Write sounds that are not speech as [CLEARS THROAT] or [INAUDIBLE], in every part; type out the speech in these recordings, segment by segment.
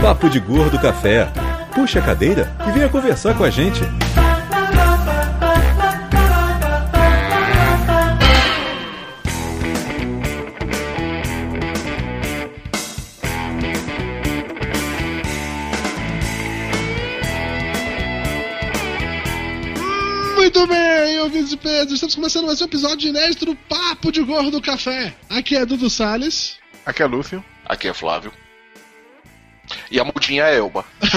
Papo de Gordo Café. Puxa a cadeira e venha conversar com a gente. Muito bem, ouvintes de Pedro, estamos começando mais um episódio inédito do Papo de Gordo Café. Aqui é Dudu Salles. Aqui é Lúcio. Aqui é Flávio. E a mudinha é Elba. [LAUGHS]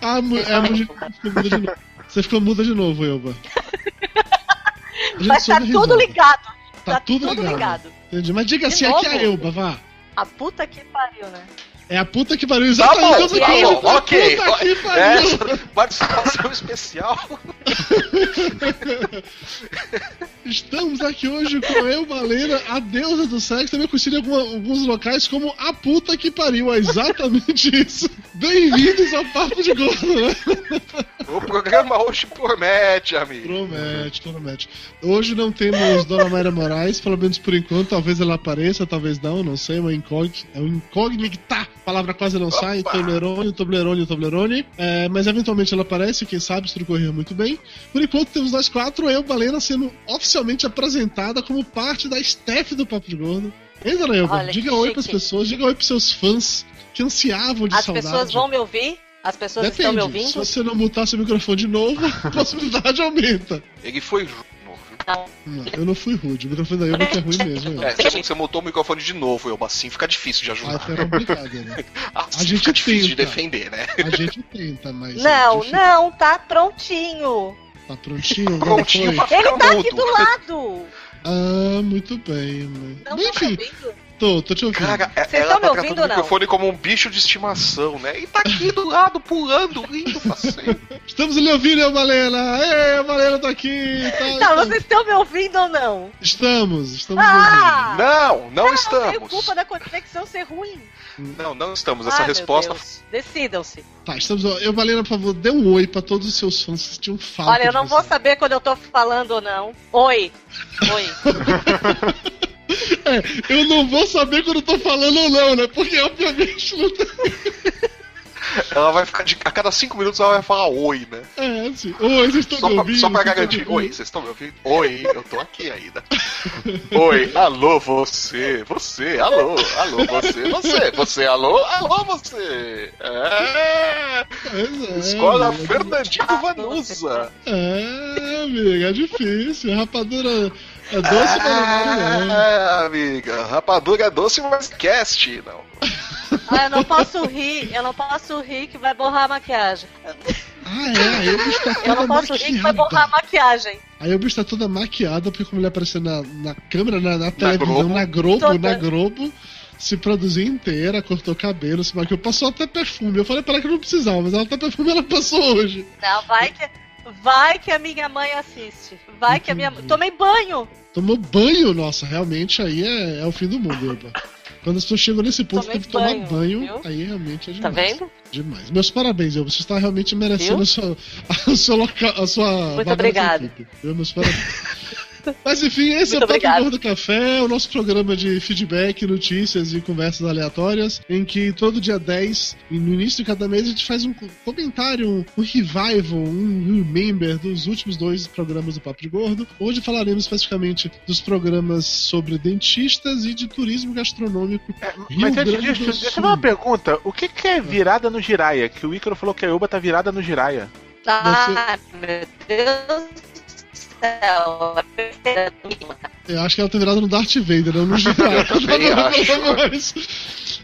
a, mu- é a mudinha ficou muda de novo. Você ficou muda de novo, Elba. Mas tá tudo ligado. Tá, Tá tudo, tudo ligado. ligado. Entendi. Mas diga De assim, aqui é a novo? Elba, vá. A puta que pariu, né? É a puta que pariu. Tá Exatamente. bom, tá bom, hoje pra ok. Puta que pariu. Essa participação especial. [LAUGHS] Estamos aqui hoje com a Elbalena, a deusa do sexo, também conhecida em alguns locais como a puta que pariu. É exatamente [LAUGHS] isso. Bem-vindos ao Papo de Gordo, né? O programa hoje promete, amigo. Promete, promete. Hoje não temos Dona Mayra Moraes, pelo menos por enquanto. Talvez ela apareça, talvez não, não sei. Uma incógnita. É um incógnita. A palavra quase não sai. Opa! Toblerone, Toblerone, Toblerone. É, mas eventualmente ela aparece, quem sabe, se tudo correr muito bem. Por enquanto temos nós quatro. Eu, Balena, sendo oficialmente apresentada como parte da staff do Papo de Gordo. Elba? Olha, diga que oi chique. pras pessoas, diga oi pros seus fãs que ansiavam de As saudade. pessoas vão me ouvir? As pessoas estão me Se ouvindo? você não mutar seu microfone de novo, [LAUGHS] a possibilidade aumenta. Ele foi. Não. Eu não fui rude. O microfone da Elba que é ruim mesmo. É, É. você, mutou o microfone de novo, Elba. Assim fica difícil de Ah, ajudar. era obrigado, né? [LAUGHS] Assim gente fica difícil de tenta. defender, né? A gente tenta, mas. é Não, difícil. não, tá prontinho. Tá prontinho? Prontinho Ele tá mudo. aqui do lado. Ah, muito bem. Mas... Não Bem, tá me enfim, ouvindo? Tô, tô te ouvindo. Cara, é- Vocês ela estão me tá ouvindo tratando ou o não? microfone como um bicho de estimação, né? E tá aqui do lado, pulando, rindo, faceiro. [LAUGHS] Estamos lhe ouvindo, El Malena! Ei, a Malena tá aqui! Tá, Não, tá- vocês estão me ouvindo ou não? Estamos, estamos Ah! Não, não Não tenho estamos. culpa da conexão ser ruim. Não, não estamos. Essa Ah, resposta. Decidam-se. ouvindo. Tá, estamos. Eu, Malena, por favor, dê um oi pra todos os seus fãs que tinham falta. Olha, eu não vou saber quando eu tô falando ou não. Oi. Oi. [LAUGHS] [LAUGHS] É, eu não vou saber quando eu tô falando ou não, né? Porque obviamente não tem. Ela vai ficar de. A cada cinco minutos ela vai falar oi, né? É, assim. Oi, vocês estão Só me pra, ouvindo? só pra garantir. Oi, vocês estão me ouvindo? Oi, eu tô aqui ainda. Oi, alô, você, você, alô, alô, você, você, você, alô, alô, você. É. É, Escola amiga. Fernandinho Vanusa. É, amiga, é difícil. Rapadura é doce, mas não é. Ah, amiga, rapadura é doce, mas cast, não. Ah, eu não posso rir. Eu não posso rir que vai borrar a maquiagem. Ah, é, aí o bicho tá Eu toda não posso rir que vai borrar a maquiada. maquiagem. Aí o bicho tá toda maquiada, porque como ele apareceu na, na câmera, na, na televisão, Globo. na Globo, Toda. na Globo, se produziu inteira, cortou cabelo, se maquiou, passou até perfume. Eu falei pra ela que não precisava, mas ela até perfume ela passou hoje. Não, vai que. Vai que a minha mãe assiste. Vai que a minha. Tomei banho. Tomou banho, nossa, realmente aí é, é o fim do mundo, Eba. Quando as pessoas chegam nesse ponto, Tomei tem que tomar banho, banho, aí realmente é Tá demais. vendo? Demais. Meus parabéns, Elba. Você está realmente merecendo Viu? a sua, [LAUGHS] a sua, loca, a sua nessa obrigada. Viu? Meus parabéns. Mas enfim, esse é Muito o Papo obrigada. Gordo Café, o nosso programa de feedback, notícias e conversas aleatórias, em que todo dia 10, e no início de cada mês, a gente faz um comentário, um, revival, um remember dos últimos dois programas do Papo de Gordo. Hoje falaremos especificamente dos programas sobre dentistas e de turismo gastronômico. Rio Mas antes disso, deixa eu dar uma pergunta. O que, que é virada no Jiraya? Que o Ícaro falou que a Elba tá virada no Jiraya. Ah, meu Deus. Eu acho que ela tá virada no Darth Vader, não [LAUGHS] no Jiraiya.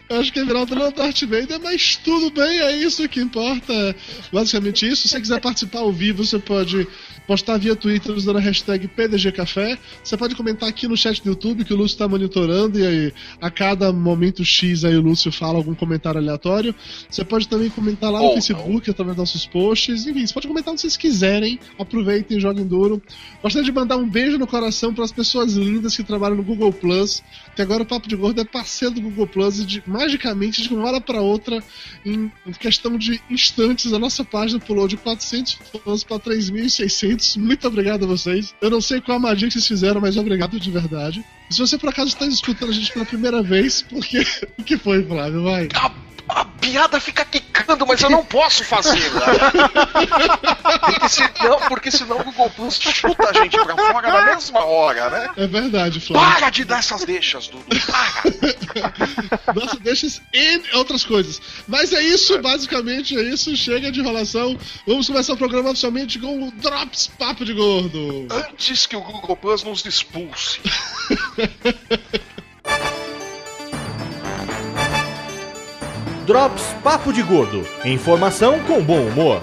Eu acho. Que é virada no Darth Vader, mas tudo bem, é isso que importa. É Basicamente isso. Se você quiser participar ao vivo, você pode postar via Twitter usando a hashtag PDGCafé. Você pode comentar aqui no chat do YouTube que o Lúcio está monitorando e aí a cada momento X aí o Lúcio fala algum comentário aleatório. Você pode também comentar lá no Ou Facebook através dos nossos posts. Enfim, você pode comentar onde vocês quiserem. Aproveitem, joguem duro. Gostaria de mandar um beijo no coração para as pessoas lindas que trabalham no Google Plus, que agora o Papo de Gordo é parceiro do Google Plus e de magicamente, de uma hora pra outra, em questão de instantes, a nossa página pulou de 400 fãs pra 3.600. Muito obrigado a vocês. Eu não sei qual a magia que vocês fizeram, mas obrigado de verdade. Se você por acaso está escutando a gente pela primeira vez, porque. O que foi, Flávio? Vai. A, a piada fica quicando, mas eu não posso fazer. porque, senão, porque senão o Google Plus chuta a gente pra fora na mesma hora, né? É verdade, Flávio. Para de dar essas deixas, Dudu. Para. [LAUGHS] Nossa, deixa em outras coisas. Mas é isso, basicamente é isso. Chega de enrolação. Vamos começar o programa oficialmente com o Drops Papo de Gordo. Antes que o Google Plus nos expulse. [LAUGHS] Drops Papo de Gordo. Informação com bom humor.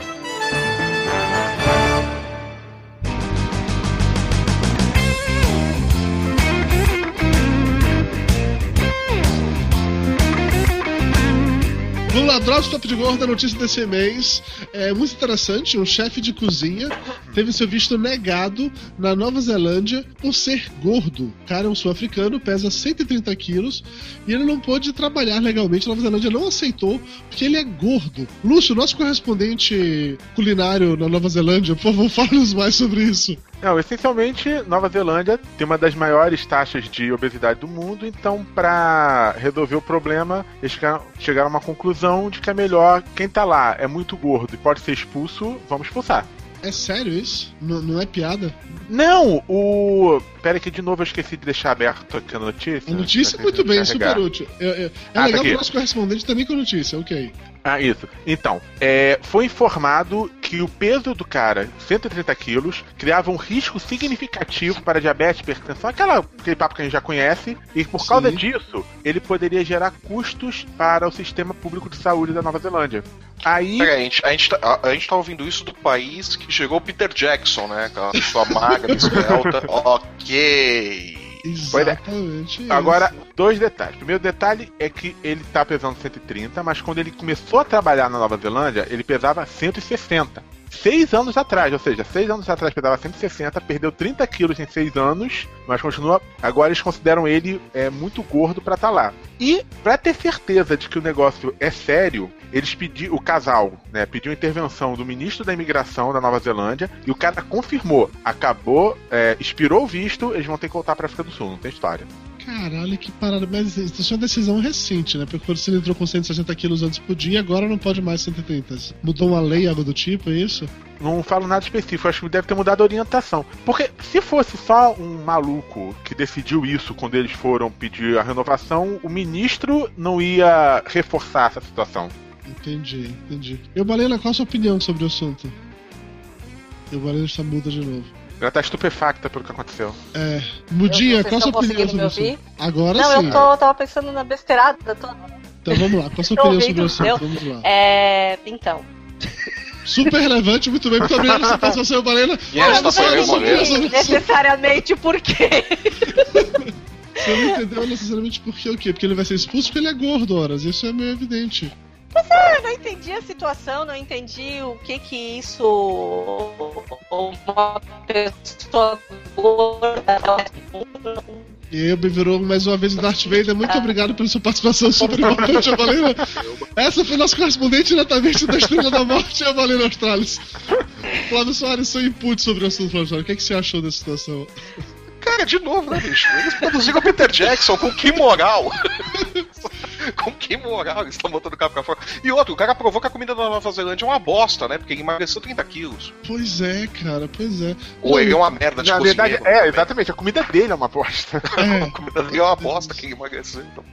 Lá, Drops Papo de Gordo, a notícia desse mês. É muito interessante. Um chefe de cozinha teve seu visto negado na Nova Zelândia por ser gordo. O cara é um sul-africano, pesa 130 quilos e ele não pôde trabalhar legalmente. A Nova Zelândia não aceitou porque ele é gordo. Lúcio, nosso correspondente culinário na Nova Zelândia, por favor, fale-nos mais sobre isso. Não, essencialmente, Nova Zelândia tem uma das maiores taxas de obesidade do mundo, então, para resolver o problema, eles chegaram, a uma conclusão de que é melhor quem tá lá é muito gordo e pode ser expulso, vamos expulsar. É sério isso? N não é piada? Não, o. Pera que de novo eu esqueci de deixar aberto aqui a notícia. A notícia, Pra muito bem, carregar. super útil. É, é- é Ah, tá legal que o nosso correspondente também com a notícia, ok. Ah, isso. Então, é, foi informado que o peso do cara, 130 quilos, criava um risco significativo para diabetes, hipertensão, aquela, aquele papo que a gente já conhece, e por causa Sim. disso, ele poderia gerar custos para o sistema público de saúde da Nova Zelândia. Aí. Peraí, a gente, a, gente tá, a, a gente tá ouvindo isso do país que chegou o Peter Jackson, né? Com a sua magra, esbelta. [LAUGHS] ok. Pois é. Exatamente. Agora, dois detalhes. Primeiro detalhe é que ele tá pesando 130, mas quando ele começou a trabalhar na Nova Zelândia, ele pesava 160. Seis anos atrás, ou seja, seis anos atrás pesava 160, perdeu 30 quilos em seis anos, mas continua. Agora eles consideram ele é, muito gordo pra estar lá. E pra ter certeza de que o negócio é sério, eles pediram, o casal, né, pediu intervenção do ministro da imigração da Nova Zelândia e o cara confirmou, acabou, é, expirou o visto, eles vão ter que voltar pra África do Sul, não tem história. Caralho, que parada. Mas isso é uma decisão recente, né? Porque quando você entrou com 160 quilos antes por dia, agora não pode mais 130. Mudou uma lei, algo do tipo, é isso? Não falo nada específico, acho que deve ter mudado a orientação. Porque se fosse só um maluco que decidiu isso quando eles foram pedir a renovação, o ministro não ia reforçar essa situação. Entendi, entendi. Eu, Balena, qual a sua opinião sobre o assunto? Eu, Balena, está muda de novo. Ela tá estupefacta pelo que aconteceu. É. Mudinha, qual a sua opinião sobre me o assunto? Agora Não, sim. eu tô, tava pensando na besteirada toda. Então vamos lá, qual a sua [LAUGHS] opinião sobre o assunto? deu? Vamos lá. É. Então. Super relevante, muito bem. Muito obrigado pela sua participação, Balena. E está saindo sobre maneira. isso. necessariamente por quê? Você não entendeu necessariamente por que o quê? Porque ele vai ser expulso porque ele é gordo, horas. Isso é meio evidente. Eu não entendi a situação, não entendi o que que isso. Uma pessoa gorda. E aí, virou mais uma vez o Darth Vader. Muito obrigado pela sua participação super importante, a Valena. Essa foi nosso correspondente diretamente da Estrela da Morte, a Valena Australis. Flávio Soares, seu input sobre o assunto, Flávio Soares. O que, é que você achou dessa situação? Cara, de novo, né, bicho? Eles produziram o Peter Jackson com que moral? [LAUGHS] com que moral eles estão botando o cara pra fora? E outro, o cara provou que a comida da Nova Zelândia é uma bosta, né? Porque ele emagreceu 30 quilos. Pois é, cara, pois é. Ou ele é uma merda de Na verdade, é, exatamente, a comida dele é uma bosta. [LAUGHS] É. A comida dele é uma bosta que ele emagreceu, então.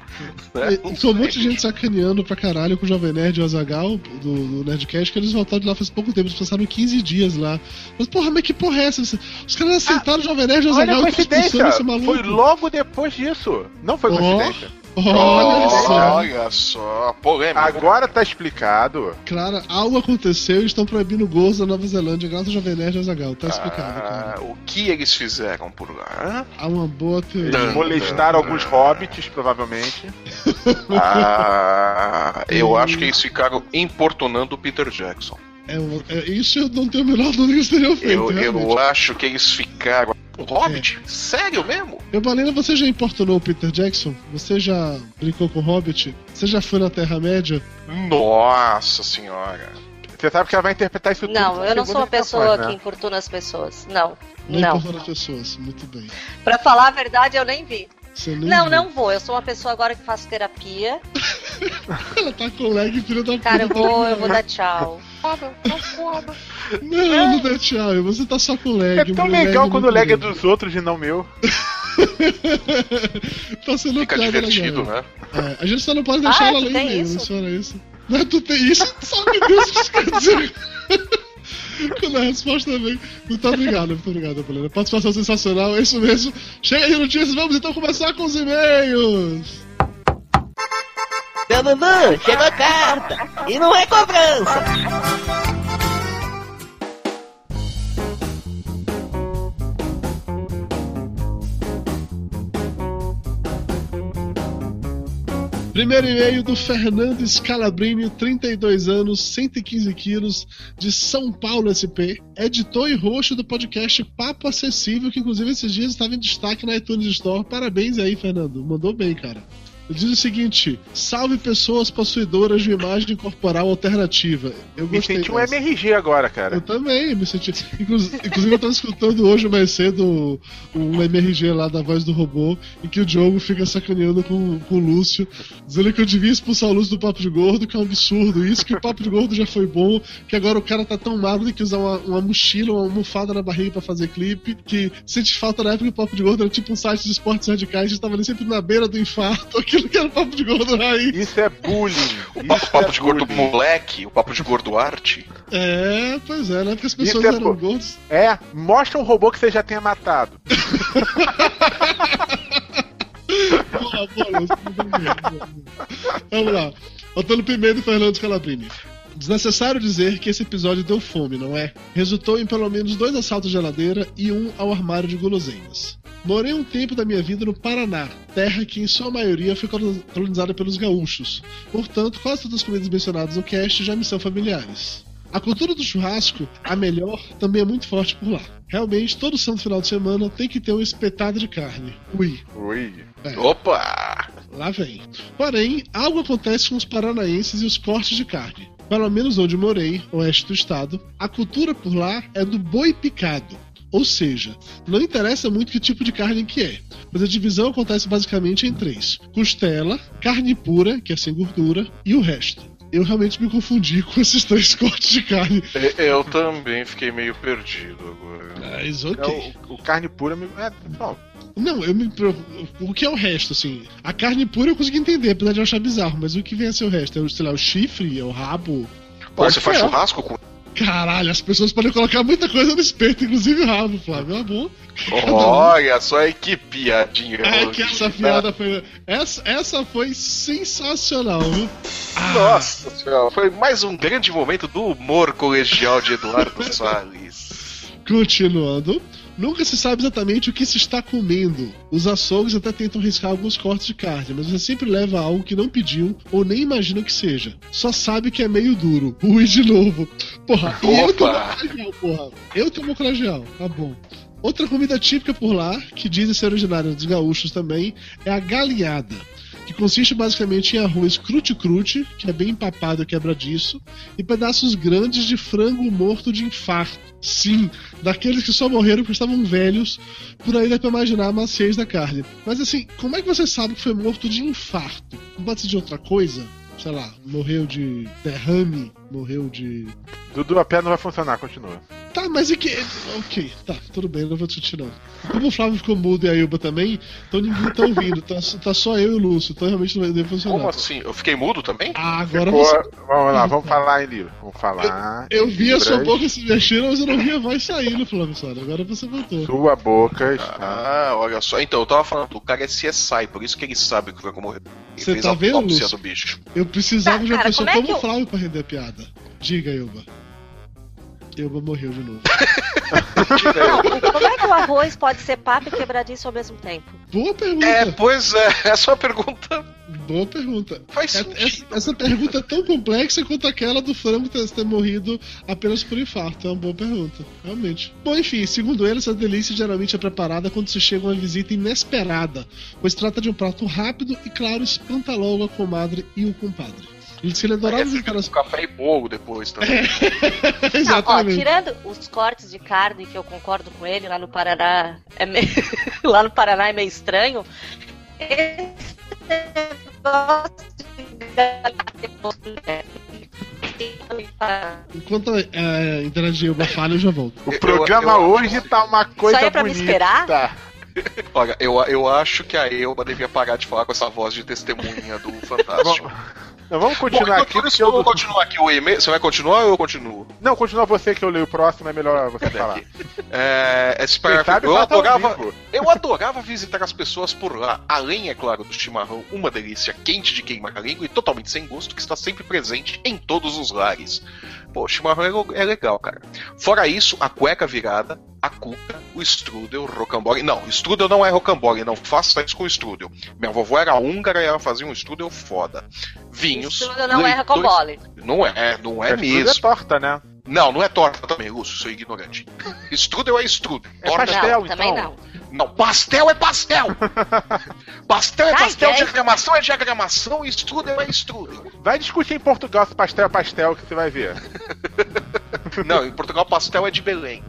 né? E um monte de gente sacaneando pra caralho com o Jovem Nerd e o Azagal do, do Nerdcast, que eles voltaram de lá faz pouco tempo, eles passaram 15 dias lá. Mas, porra, mas que porra é essa? Os caras aceitaram o Jovem Nerd e o Olha Azagal a e estão expulsando coincidência, foi logo depois disso. Não foi Ó. coincidência. Olha só. Olha só, polêmica. Agora tá explicado. Claro, algo aconteceu e estão proibindo gols da Nova Zelândia, graças ao Jovem Nerd e ao Azagal. Tá explicado, cara. Ah, o que eles fizeram por lá? Há uma boa teoria. Eles molestaram alguns hobbits, provavelmente. [LAUGHS] Ah, eu acho que eles ficaram importunando o Peter Jackson. É, é- isso eu não tenho a menor dúvida que eles teriam feito. Eu, eu acho que eles ficaram O Hobbit? Sério mesmo? Eu, Balena, você já importunou o Peter Jackson? Você já brincou com o Hobbit? Você já foi na Terra-média? Nossa senhora. Você sabe que ela vai interpretar isso tudo. Não, eu não sou uma pessoa intenções, que né? importuna as pessoas. Não. Não, Não. importuna pessoas. Muito bem. Pra falar a verdade, eu nem vi. Você Não, viu. não vou. Eu sou uma pessoa agora que faço terapia. [LAUGHS] Ela tá com lag, filho da Cara, eu puta. vou, eu vou dar tchau. Não, não dá tchau. Você tá só com lag. É tão legal lag quando o lag é dos outros e não meu. [LAUGHS] tá sendo Fica piada divertido, né? É, a gente só não pode deixar Ah, ela tem e-mail, isso? não isso. Não, tu tem isso, [LAUGHS] sabe Deus o que isso quer dizer. [LAUGHS] Quando a resposta vem. Muito obrigado, muito obrigado, Apolônia. Participação sensacional, é isso mesmo. Chega de notícias, vamos então começar com os e-mails. Dudu, chegou a carta! E não é cobrança! Primeiro e-mail do Fernando Scalabrini, 32 anos, 115 quilos, de São Paulo SP, editor e host do podcast Papo Acessível, que inclusive esses dias estava em destaque na iTunes Store. Parabéns aí, Fernando. Mandou bem, cara. Ele diz o seguinte: salve pessoas possuidoras de imagem corporal alternativa. Eu Me senti um dessa. MRG agora, cara. Eu também, me senti. Inclu- Inclusive, eu tava escutando hoje mais cedo um MRG lá da voz do robô, em que o Diogo fica sacaneando com, com o Lúcio, dizendo que eu devia expulsar o Lúcio do Papo de Gordo, que é um absurdo. Isso que o Papo de Gordo já foi bom, que agora o cara tá tão magro tem que usar uma, uma mochila, uma almofada na barriga pra fazer clipe, que sente falta na época que o Papo de Gordo era tipo um site de esportes radicais, a gente tava ali sempre na beira do infarto, aquilo que era o Papo de Gordo raiz. Isso é bullying. [LAUGHS] O Isso papo, papo é de gordo bullying. moleque, o papo de gordo arte. É, pois é, né? Porque as pessoas Isso é eram gordas. É, mostra um robô que você já tenha matado. [LAUGHS] Boa, boa. Vamos lá. Antônio Pimenta e Fernando Scalabrini. Desnecessário dizer que esse episódio deu fome, não é? Resultou em pelo menos dois assaltos de geladeira e um ao armário de guloseimas. Morei um tempo da minha vida no Paraná, terra que em sua maioria foi colo- colonizada pelos gaúchos. Portanto, quase todas as comidas mencionadas no cast já me são familiares. A cultura do churrasco, a melhor, também é muito forte por lá. Realmente, todo santo final de semana tem que ter um espetado de carne. Ui, Ui. é. Opa! Lá vem. Porém, algo acontece com os paranaenses e os cortes de carne. Pelo menos onde morei, oeste do estado, a cultura por lá é do boi picado. Ou seja, não interessa muito que tipo de carne que é, mas a divisão acontece basicamente em três: costela, carne pura, que é sem gordura, e o resto. Eu realmente me confundi [LAUGHS] com esses três cortes de carne. Eu também fiquei meio perdido agora. Mas É ok. o, o carne pura me. É, bom, Não, eu me. O que é o resto, assim? A carne pura eu consegui entender, apesar de eu achar bizarro, mas o que vem a ser o resto? É o, sei lá, o chifre? É o rabo? Pô, você faz ser. churrasco com. Caralho, as pessoas podem colocar muita coisa no espeto, inclusive o rabo, Flávio. É bom. Olha só que piadinha. É que essa piada foi. Essa, essa foi sensacional, viu? Ah, Nossa senhora, foi mais um grande momento do humor colegial de Eduardo [LAUGHS] Salles. Continuando. Nunca se sabe exatamente o que se está comendo. Os açougues até tentam riscar alguns cortes de carne, mas você sempre leva algo que não pediu ou nem imagina que seja. Só sabe que é meio duro. [LAUGHS] Ui, de novo. Porra, e eu tomo colegial, porra. Eu tomo colegial, tá bom. Outra comida típica por lá, que dizem ser originária dos gaúchos também, é a galinhada. Que consiste basicamente em arroz crute-crute, que é bem empapado e quebradiço, e pedaços grandes de frango morto de infarto. Sim, daqueles que só morreram porque estavam velhos, por aí dá pra imaginar a maciez da carne. Mas assim, como é que você sabe que foi morto de infarto? Não pode ser de outra coisa? Sei lá, morreu de derrame, morreu de. Dudu, a pé não vai funcionar, continua. Tá, mas e que. Ok, tá, tudo bem, não vou discutir não. Como o Flávio ficou mudo e a Ilba também, então ninguém tá ouvindo, tá, tá só eu e o Lúcio, então realmente não vai deve funcionar. Como assim? Eu fiquei mudo também? Ah, agora Ficou- você. Vamos lá, vamos falar em livro. Vamos falar. Eu em vi a sua boca se mexendo, mas eu não vi a voz saindo, Flávio Sara. Agora você voltou. Sua boca está. Ah, olha só. Então, eu tava falando, o cara é CSI, por isso que ele sabe que o Franco morreu. Ele Você tá vendo, Lúcio? do bicho. Eu precisava Tá, de uma cara, pessoa como é como que o eu- Flávio pra render a piada. Diga, Ilba. Ilba morreu de novo. [LAUGHS] Aí. Como é que o arroz pode ser papa e quebradiço ao mesmo tempo? Boa pergunta. É, pois é, essa é uma pergunta Boa pergunta. faz É- sentido. Essa, essa pergunta é tão complexa quanto aquela do frango ter, ter morrido apenas por infarto. É uma boa pergunta, realmente. Bom, enfim, segundo ele, essa delícia geralmente é preparada quando se chega uma visita inesperada, pois trata de um prato rápido e, claro, espanta logo a comadre e o compadre. Ele disse que ele adorava Aí visitar fica as... com café e bolo depois também. [LAUGHS] Não, ó, tirando os cortes de carne, que eu concordo com ele, lá no Paraná é meio, [LAUGHS] lá no Paraná é meio estranho. Esse negócio de Enquanto é, interagir uma falha, eu já volto. O programa eu- hoje tá uma coisa Só é pra me bonita. esperar? Olha, eu, eu acho que a Elba devia parar de falar com essa voz de testemunha do [LAUGHS] Fantástico. Vamos, não, vamos Bom, continuar enquanto aqui. isso, porque eu vou continuar aqui o e-mail. Você vai continuar ou eu continuo? Não, continua você que eu leio o próximo, é melhor você falar. É, esse parágrafo, sabe eu ao adorava, eu adorava visitar as pessoas por lá. Além, é claro, do chimarrão, uma delícia quente de queimar a língua e totalmente sem gosto que está sempre presente em todos os lares. Pô, chimarrão é, é legal, cara. Fora isso, a cueca virada, a cuca, o strudel, o rocambole. Não, strudel não é rocambole, não faça isso com strudel. Minha vovó era húngara e ela fazia um strudel foda. Vinhos. Isso não é leitões- rocambole. Não é, não é tudo mesmo. é torta, né? Não, não é torta também, Lúcio, sou ignorante. [LAUGHS] Strudel é strudel. É Torta pastel, não, também então. não. Não, pastel é pastel! [LAUGHS] pastel é Ai, pastel, ai. diagramação é diagramação e strudel é strudel. Vai discutir em Portugal se pastel é pastel que você vai ver. [LAUGHS] Não, em Portugal pastel é de Belém.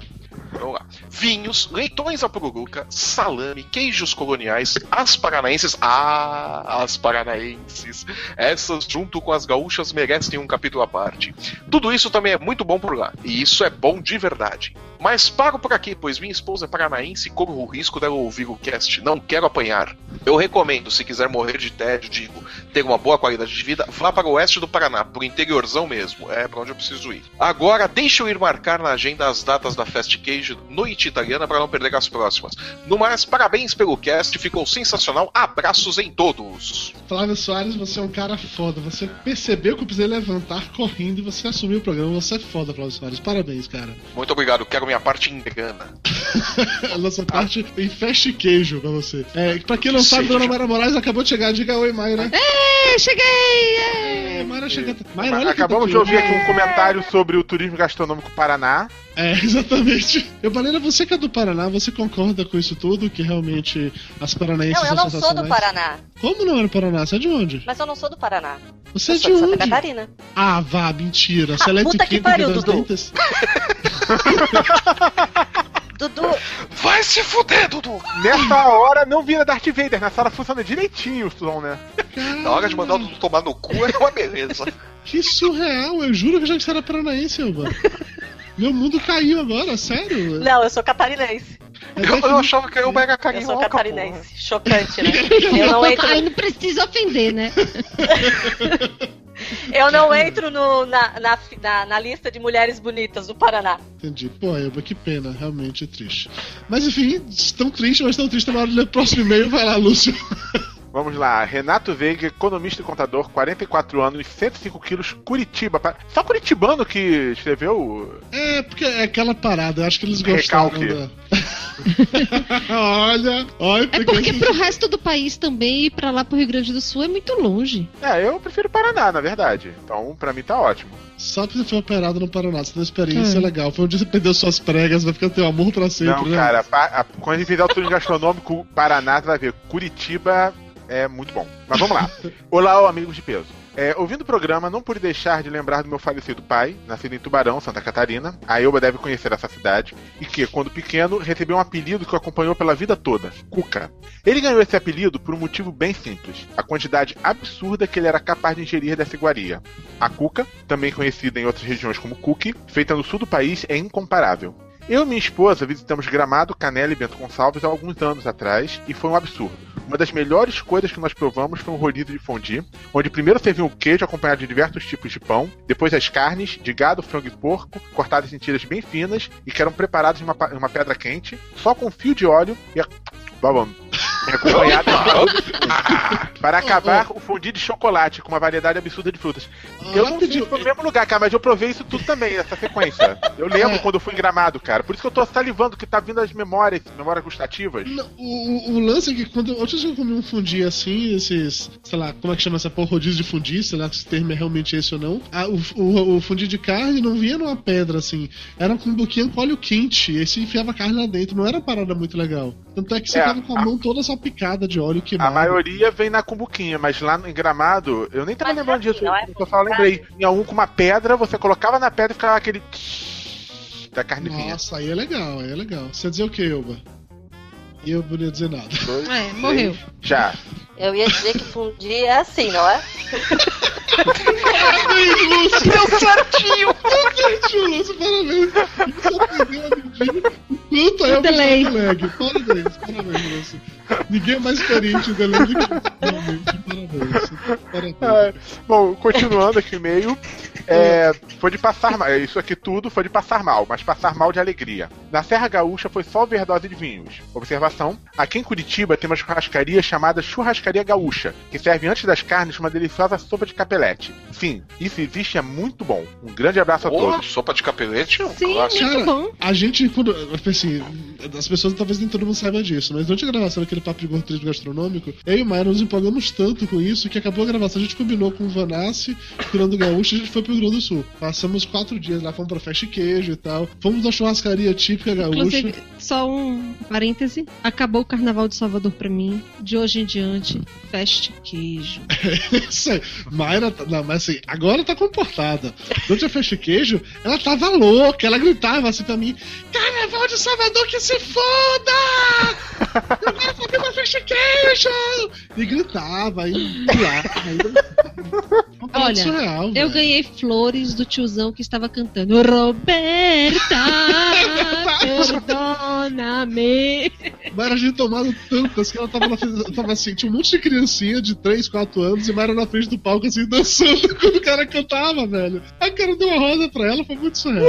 Lá. Vinhos, leitões à pururuca, salame, queijos coloniais, as paranaenses. Ah, as paranaenses. Essas, junto com as gaúchas, merecem um capítulo à parte. Tudo isso também é muito bom por lá. E isso é bom de verdade. Mas paro por aqui, pois minha esposa é paranaense e corro o risco dela ouvir o cast. Não quero apanhar. Eu recomendo, se quiser morrer de tédio, digo, ter uma boa qualidade de vida, vá para o oeste do Paraná, pro interiorzão mesmo. É pra onde eu preciso ir. Agora, deixa eu ir marcar na agenda as datas da Fast Cage Noite Italiana para não perder as próximas. No mais, parabéns pelo cast, ficou sensacional. Abraços em todos. Flávio Soares, você é um cara foda. Você percebeu que eu precisei levantar correndo e você assumiu o programa. Você é foda, Flávio Soares. Parabéns, cara. Muito obrigado, quero minha parte engana. [LAUGHS] A nossa parte em fast queijo pra você. É, pra quem não sabe. Dona Mayra Moraes acabou de chegar. Diga oi, Mayra. É, cheguei! É, Mayra chega. Mayra, olha Acabamos de ouvir aqui um aqui. comentário sobre o turismo gastronômico Paraná. É, [LAUGHS] exatamente. Eu, Valena, você que é do Paraná, você concorda com isso tudo? Que realmente as paranaenses Não, eu são não sou do? Paraná. Como não é do Paraná? Você é de onde? Mas eu não sou do Paraná. Você é eu de sou de Santa onde? Catarina. Ah, vá, mentira. Você Ah, é puta que e pariu, das Dudu. Dentas? [LAUGHS] Dudu, Vai se fuder, Dudu! Nessa hora não vira Darth Vader, nessa hora funciona direitinho o som, né? Na hora de mandar o Dudu tomar no cu é uma beleza. Que surreal, eu juro que já que você era paranaense, Elba. Meu mundo caiu agora, sério. não, eu sou catarinense. É Eu, eu achava que eu era Eu carioca. sou porra. catarinense. Chocante, né? [LAUGHS] Eu não entro, Ai, não precisa ofender, né? [LAUGHS] eu não entro no- na, na, na- na lista de mulheres bonitas do Paraná. Entendi. Pô, Elba, que pena, realmente é triste. Mas enfim, tão triste, mas tão triste na hora de ler o próximo e-mail. Vai lá, Lúcio. Vamos lá, Renato Veiga, economista e contador, 44 anos, 105 quilos, Curitiba. Só curitibano que escreveu. É, porque é aquela parada, eu acho que eles gostaram Recalque. da... [LAUGHS] olha, olha, É porque pro resto do país também ir pra lá pro Rio Grande do Sul é muito longe. É, eu prefiro Paraná, na verdade. Então, pra mim tá ótimo. Só porque você foi operado no Paraná, você tem uma experiência Hum. legal. Foi um dia que você perdeu suas pregas, vai ficar teu amor pra sempre, não, né? cara, pa- a- quando a gente fizer o turismo gastronômico Paraná, você vai ver. Curitiba é muito bom. Mas vamos lá. Olá, amigos de peso. É, ouvindo o programa, não pude deixar de lembrar do meu falecido pai, nascido em Tubarão, Santa Catarina. A Elba deve conhecer essa cidade. E que, quando pequeno, recebeu um apelido que o acompanhou pela vida toda: Cuca. Ele ganhou esse apelido por um motivo bem simples: a quantidade absurda que ele era capaz de ingerir dessa iguaria. A cuca, também conhecida em outras regiões como cookie, feita no sul do país, é incomparável. Eu e minha esposa visitamos Gramado, Canela e Bento Gonçalves há alguns anos atrás e foi um absurdo. Uma das melhores coisas que nós provamos foi um rodízio de fondue, onde primeiro serviam o queijo acompanhado de diversos tipos de pão, depois as carnes de gado, frango e porco, cortadas em tiras bem finas e que eram preparadas em uma, em uma pedra quente, só com fio de óleo e a... babando. Acompanhada de [LAUGHS] Para acabar, o fundi de chocolate com uma variedade absurda de frutas. Eu não fiz no mesmo lugar, cara, mas eu provei isso tudo também, essa sequência. Eu lembro É. quando eu fui em Gramado, cara. Por isso que eu tô salivando, que tá vindo as memórias, memórias gustativas. Não, o, o- lance é que quando eu, eu comi um fundi assim, esses, sei lá, como é que chama essa porra, rodízio de fundi, sei lá se o termo é realmente esse ou não. Ah, o, o, o fundi de carne não vinha numa pedra assim, era com um pouquinho com óleo quente, e aí você enfiava a carne lá dentro, não era uma parada muito legal. Tanto é que você É, tava com a a- mão toda salpicada de óleo A queimado. maioria vem na cumbuquinha, mas lá em Gramado, eu nem tava Mas lembrando assim, disso. não é Eu só lembrei. Tinha um com uma pedra, você colocava na pedra e ficava aquele. da carnezinha. Nossa, aí é legal, aí é legal. Você ia dizer o que, Elba? E eu não ia dizer nada. Dois, É, morreu. Já. Eu ia dizer que fundir é assim, não é? Parabéns, Lúcio! Deu certinho! Parabéns, Lúcio, parabéns! Isso aprendeu a medir o quanto é o Delay. lag. Parabéns, parabéns, Lúcio. Ninguém é mais experiente do que realmente. Parabéns. Parabéns. É, bom, continuando aqui o e-mail. É, foi de passar mal. Isso aqui tudo foi de passar mal, mas passar mal de alegria. Na Serra Gaúcha foi só overdose de vinhos. Observação: aqui em Curitiba tem uma churrascaria chamada Churrascaria Gaúcha, que serve antes das carnes uma deliciosa sopa de capelete. Sim, isso existe e é muito bom. Um grande abraço a Porra, todos. sopa de capelete é um Sim, clássico. muito Cara, bom. A gente, quando. Assim, as pessoas talvez nem todo mundo saiba disso, mas durante a gravação daquele papo de gordo gastronômico, eu e o Maia nos empolgamos tanto com isso que acabou a gravação, a gente combinou com o Vanassi, Grande do Gaúcho, e a gente foi pro Rio Grande do Sul. Passamos quatro dias lá, fomos pra festa e queijo e tal. Fomos na churrascaria típica gaúcha. Inclusive, só um parêntese. Acabou o carnaval de Salvador pra mim. De hoje em diante, feste queijo. [LAUGHS] Isso aí. Mayra, tá- não, mas assim, agora tá comportada. Durante a festa e queijo, ela tava louca, ela gritava assim pra mim: Carnaval de Salvador que se foda! [LAUGHS] Eu quero fazer uma festa e! E gritava, e pulava, Olha, surreal, Eu ganhei flores do tiozão que estava cantando Roberta, perdona-me. Mayra tinha tomado tantas que ela tava na frente, tava assim, tinha um monte de criancinha de 3, 4 anos e Mayra na frente do palco assim, dançando [LAUGHS] quando o cara cantava, velho. A cara deu uma rosa pra ela, foi muito surreal.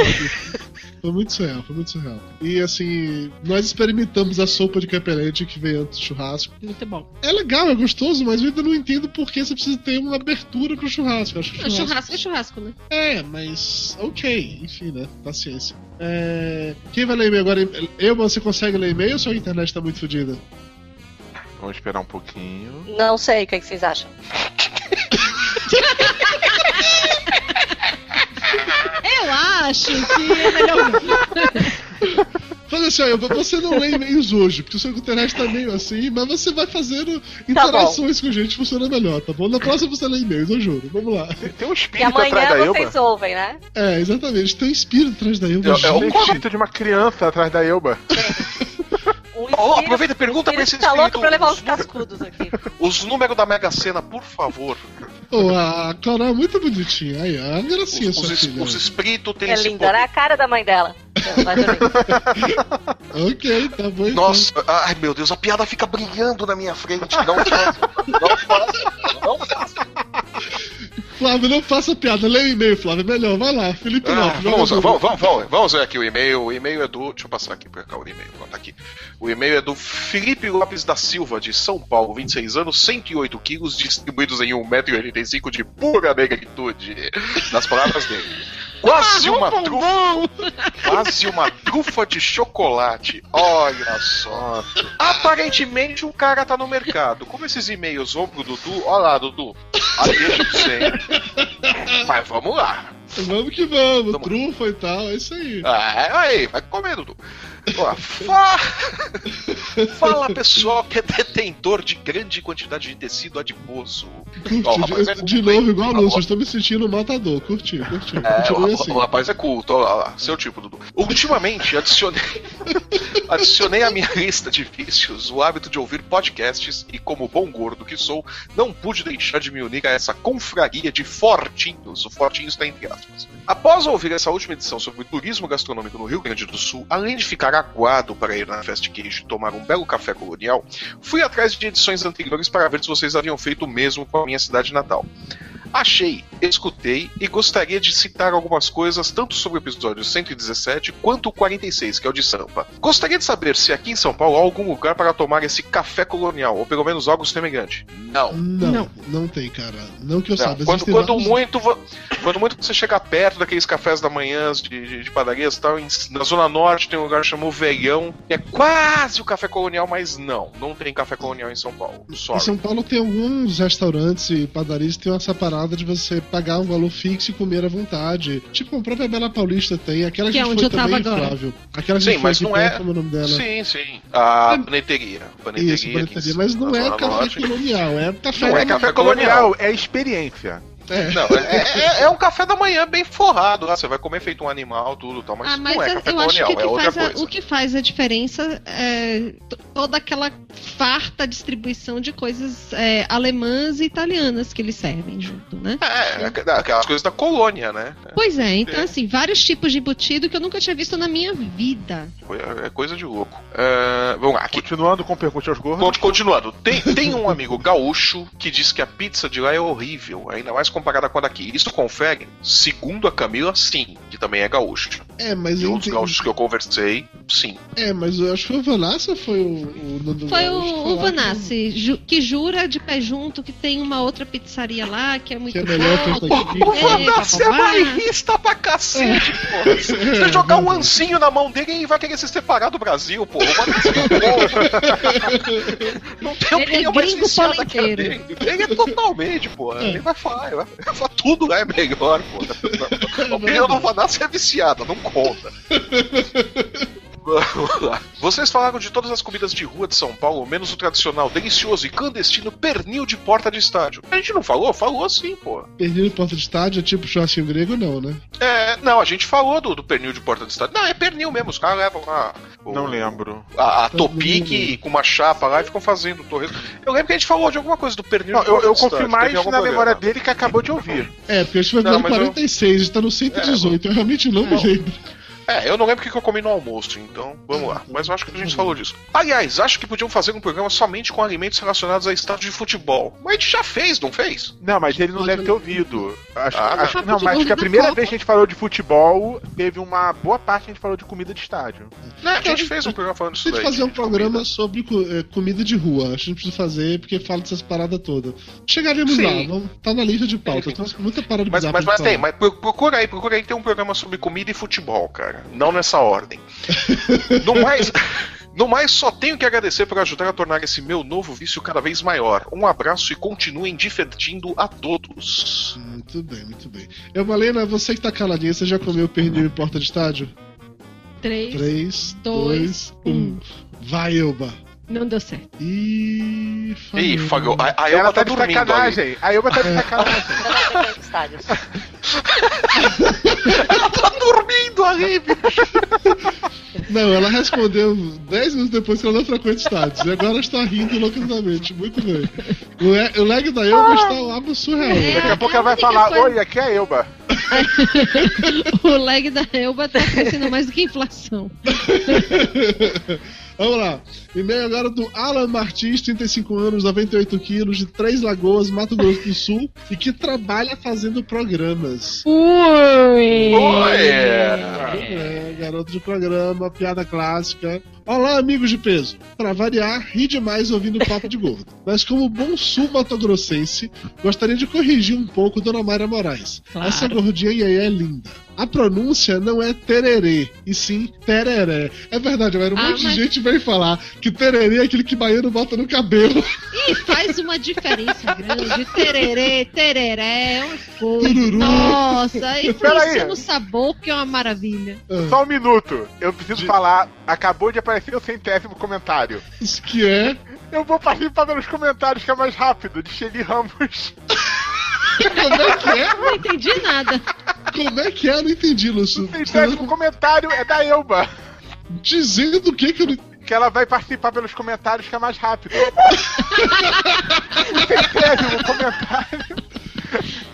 Foi muito surreal, foi muito surreal. E assim, nós experimentamos a sopa de capelete que veio antes do churrasco. Muito bom. É legal, é gostoso, mas eu ainda não entendo por que você precisa ter uma abertura pro churrasco. Eu Acho que Não, churrasco é churrasco, né? é, mas ok, enfim, né? Paciência. É, Quem vai ler e-mail agora? Eu, você consegue ler e-mail ou sua internet tá muito fodida? Vamos esperar um pouquinho. Não sei o que, é que vocês acham. Eu acho que é melhor. [LAUGHS] Faz assim, ó, você não lê e-mails hoje, porque o seu internet tá meio assim, mas você vai fazendo Tá interações com a gente, funciona melhor, tá bom? Na próxima você lê e-mails, eu juro. Vamos lá. Tem, um espírito atrás amanhã da vocês Elba. ouvem, né? É, exatamente. Tem um espírito atrás da Elba. É- é o um espírito de uma criança atrás da Elba. Um [LAUGHS] Ó, espírito- aproveita e pergunta pra esse espírito tá louco pra levar os os, cascudos aqui. [LAUGHS] os números da Mega Sena, por favor. [LAUGHS] Pô, a Carol é muito bonitinha. Aí, ó, a Os, gracinha os, sua filha. os espíritos têm É esse linda, né? poder. A cara da mãe dela. [LAUGHS] Então. Ok, tá bom então. Nossa, ai meu Deus, a piada fica brilhando na minha frente. Não faça, não faça, não faça. Flávio, não faça piada. Lê o e-mail, Flávio. é Melhor, vai lá. Felipe Ah, Lopes. vamos, vamos, vamos, vamos, vamos ver aqui o e-mail. O e-mail é do. Deixa eu passar aqui pra cá o e-mail. O e-mail é do Felipe Lopes da Silva, de São Paulo, 26 anos, 108 quilos, distribuídos em 1,85m de pura negritude. Nas palavras dele. [LAUGHS] Quase uma trufa. Quase uma trufa de chocolate. Olha só. Aparentemente o cara tá no mercado. Como esses e-mails vão pro Dudu, olha lá, Dudu. Deixa de ser. Mas vamos lá. Vamos que vamos. Vamos. Trufa e tal, é isso aí. Ah, aí, vai comer, Dudu. Ó, fa- [LAUGHS] Fala pessoal que é detentor de grande quantidade de tecido adiposo. Ó, rapaz é de, novo, igual a Ó, Lúcio, eu estou me sentindo matador. Curti, curti. É, o, assim. o rapaz é culto, ó, lá, seu tipo, Dudu. Ultimamente, adicionei, [LAUGHS] adicionei à minha lista de vícios o hábito de ouvir podcasts e, como bom gordo que sou, não pude deixar de me unir a essa confraria de fortinhos. O fortinho está entre aspas. Após ouvir essa última edição sobre turismo gastronômico no Rio Grande do Sul, além de ficar aguado para ir na Fast Queijo tomar um belo café colonial, fui atrás de edições anteriores para ver se vocês haviam feito o mesmo com a minha cidade natal. Achei escutei e gostaria de citar algumas coisas tanto sobre o episódio 117 quanto o 46, que é o de Sampa. Gostaria de saber se aqui em São Paulo há algum lugar para tomar esse café colonial, ou pelo menos algo semelhante. Não. Não, não, Não. tem, cara. Não que eu Não, saiba. quando, quando vários- muito quando muito você chega perto daqueles cafés da manhã de, de, de padarias e tal, em- na Zona Norte tem um lugar chamado Velhão, que é quase o café colonial, mas não, não tem café colonial em São Paulo. Em Sorry. São Paulo tem alguns restaurantes e padarias que tem essa parada de você pagar um valor fixo e comer à vontade. Tipo, a própria Bela Paulista tem. Aquela Que é gente onde foi eu tava também, agora. Flávio. Aquela Sim, gente foi mas aqui não é- como é o nome dela? Sim, sim. A paneteria. paneteria Isso, paneteria. Mas não é café Norte. colonial, é café Não é café colonial é experiência. É. Não, é, é- é um café da manhã bem forrado. Lá. Você vai comer feito um animal, tudo e tal, mas, ah, mas não é eu café acho que, colonial, o que é outra faz a, coisa. o que faz a diferença é toda aquela farta distribuição de coisas é, alemãs e italianas que eles servem junto, né? É, é, aquelas coisas da colônia, né? Pois é, então É. assim, vários tipos de embutido que eu nunca tinha visto na minha vida. É, é coisa de louco. É, vamos lá, aqui. Continuando com Gordos. Conti- Continuando, tem, tem um amigo gaúcho que diz que a pizza de lá é horrível, ainda mais comparada com a daqui. Isso confere? Segundo a Camila, sim, que também é gaúcho. É, mas E outros entendi- gaúchos que eu conversei, sim. É, mas eu acho que foi o Vanassa ou foi o. o, o Foi que o, o Vanassi, ju- que jura de pé junto que tem uma outra pizzaria lá que é muito Que é que boa. aqui. O É, Vanassi é bababá. bairrista pra cacete, porra. [LAUGHS] Você jogar um ancinho na mão dele e vai querer se separar do Brasil, porra. O Vanassi é. [LAUGHS] Não tem Ele é opinião mais gringo que. Ele é totalmente, porra. Ele vai falar, ele vai falar tudo é melhor, porra. A opinião do Vanassi é viciada, não conta. [LAUGHS] Vamos lá. Vocês falaram de todas as comidas de rua de São Paulo, menos o tradicional, delicioso e clandestino pernil de porta de estádio. A gente não falou? Falou sim, pô. Pernil em porta de estádio é tipo churrasquinho grego, não, né? É, não, a gente falou do, do pernil de porta de estádio. Não, é pernil mesmo, os caras levam lá. o- Não lembro. A, a topique com uma chapa lá e ficam fazendo torresmo. Eu lembro que a gente falou de alguma coisa do pernil Não, de eu, porta eu de confio estádio, mais teve algum na programa. memória dele que acabou de ouvir. É, porque a gente vai no mas eu- 46, a gente tá no 118, eu realmente não me lembro. É, eu não lembro o que eu comi no almoço, então vamos lá. Mas eu acho que a gente falou disso. Aliás, acho que podiam fazer um programa somente com alimentos relacionados a estádio de futebol. Mas a gente já fez, não fez? Não, mas ele não deve ter ouvido. Acho, Ah, acho- mas não, mas futebol que a primeira vez que a gente falou de futebol, teve uma boa parte que a gente falou de comida de estádio. Né, a gente fez um programa falando disso Tem fazer um de programa comida. sobre eh, comida de rua. Acho que a gente precisa fazer porque fala dessas paradas todas. Chegaremos Sim. lá, vamos, tá na lista de pauta. Tem muita parada Mas, bizarra mas, mas falar. tem, mas pro- procura aí, procura aí, tem um programa sobre comida e futebol, cara. Não nessa ordem. [LAUGHS] no mais. No mais, só tenho que agradecer por ajudar a tornar esse meu novo vício cada vez maior. Um abraço e continuem divertindo a todos. Muito bem, muito bem. Eu, Malena, você que tá caladinha, você já comeu pernil em porta de estádio? Três. 3, dois, 2, 1. um. Vai, Elba. Não deu certo. Ih, Ih, falhou. A, a Elba tá tá de dormindo ali. sacanagem. A Elba tá de sacanagem. [LAUGHS] [LAUGHS] Eu [LAUGHS] não. Ela respondeu 10 minutos depois que ela não frequenta estádios. E agora está rindo loucamente. Muito bem. O, o lag da Elba está algo surreal. É. Daqui a pouco ela vai falar: coisa- Oi, aqui é a Elba. [LAUGHS] o lag da Elba tá crescendo mais do que a inflação. [LAUGHS] Vamos lá. E-mail agora do Alan Martins, 35 anos, 98 quilos, de Três Lagoas, Mato Grosso do Sul, e que trabalha fazendo programas. Ui! É, garoto de programa, piada clássica. Olá, amigos de peso. Pra variar, ri demais ouvindo papo de gordo. Mas como bom sul matogrossense, gostaria de corrigir um pouco Dona Mayra Moraes. Claro. Essa gordinha aí é linda. A pronúncia não é tererê, e sim tereré. É verdade, mas um Ah, monte mas- de gente vem falar que tererê é aquele que baiano bota no cabelo. E faz uma diferença grande. [LAUGHS] Tererê, tereré, é uma coisa. Tururu. Nossa, influencia no sabor, que é uma maravilha. Só um minuto. Eu preciso falar. Acabou de aparecer o centésimo comentário. Isso que é. Eu vou participar pelos comentários que é mais rápido, de Shelly Ramos. Como é que é? Não entendi nada. Como é que é? Eu não entendi, Lúcio. O centésimo comentário é da Elba. Dizendo o que que eu não Que ela vai participar pelos comentários que é mais rápido. [LAUGHS] o centésimo comentário.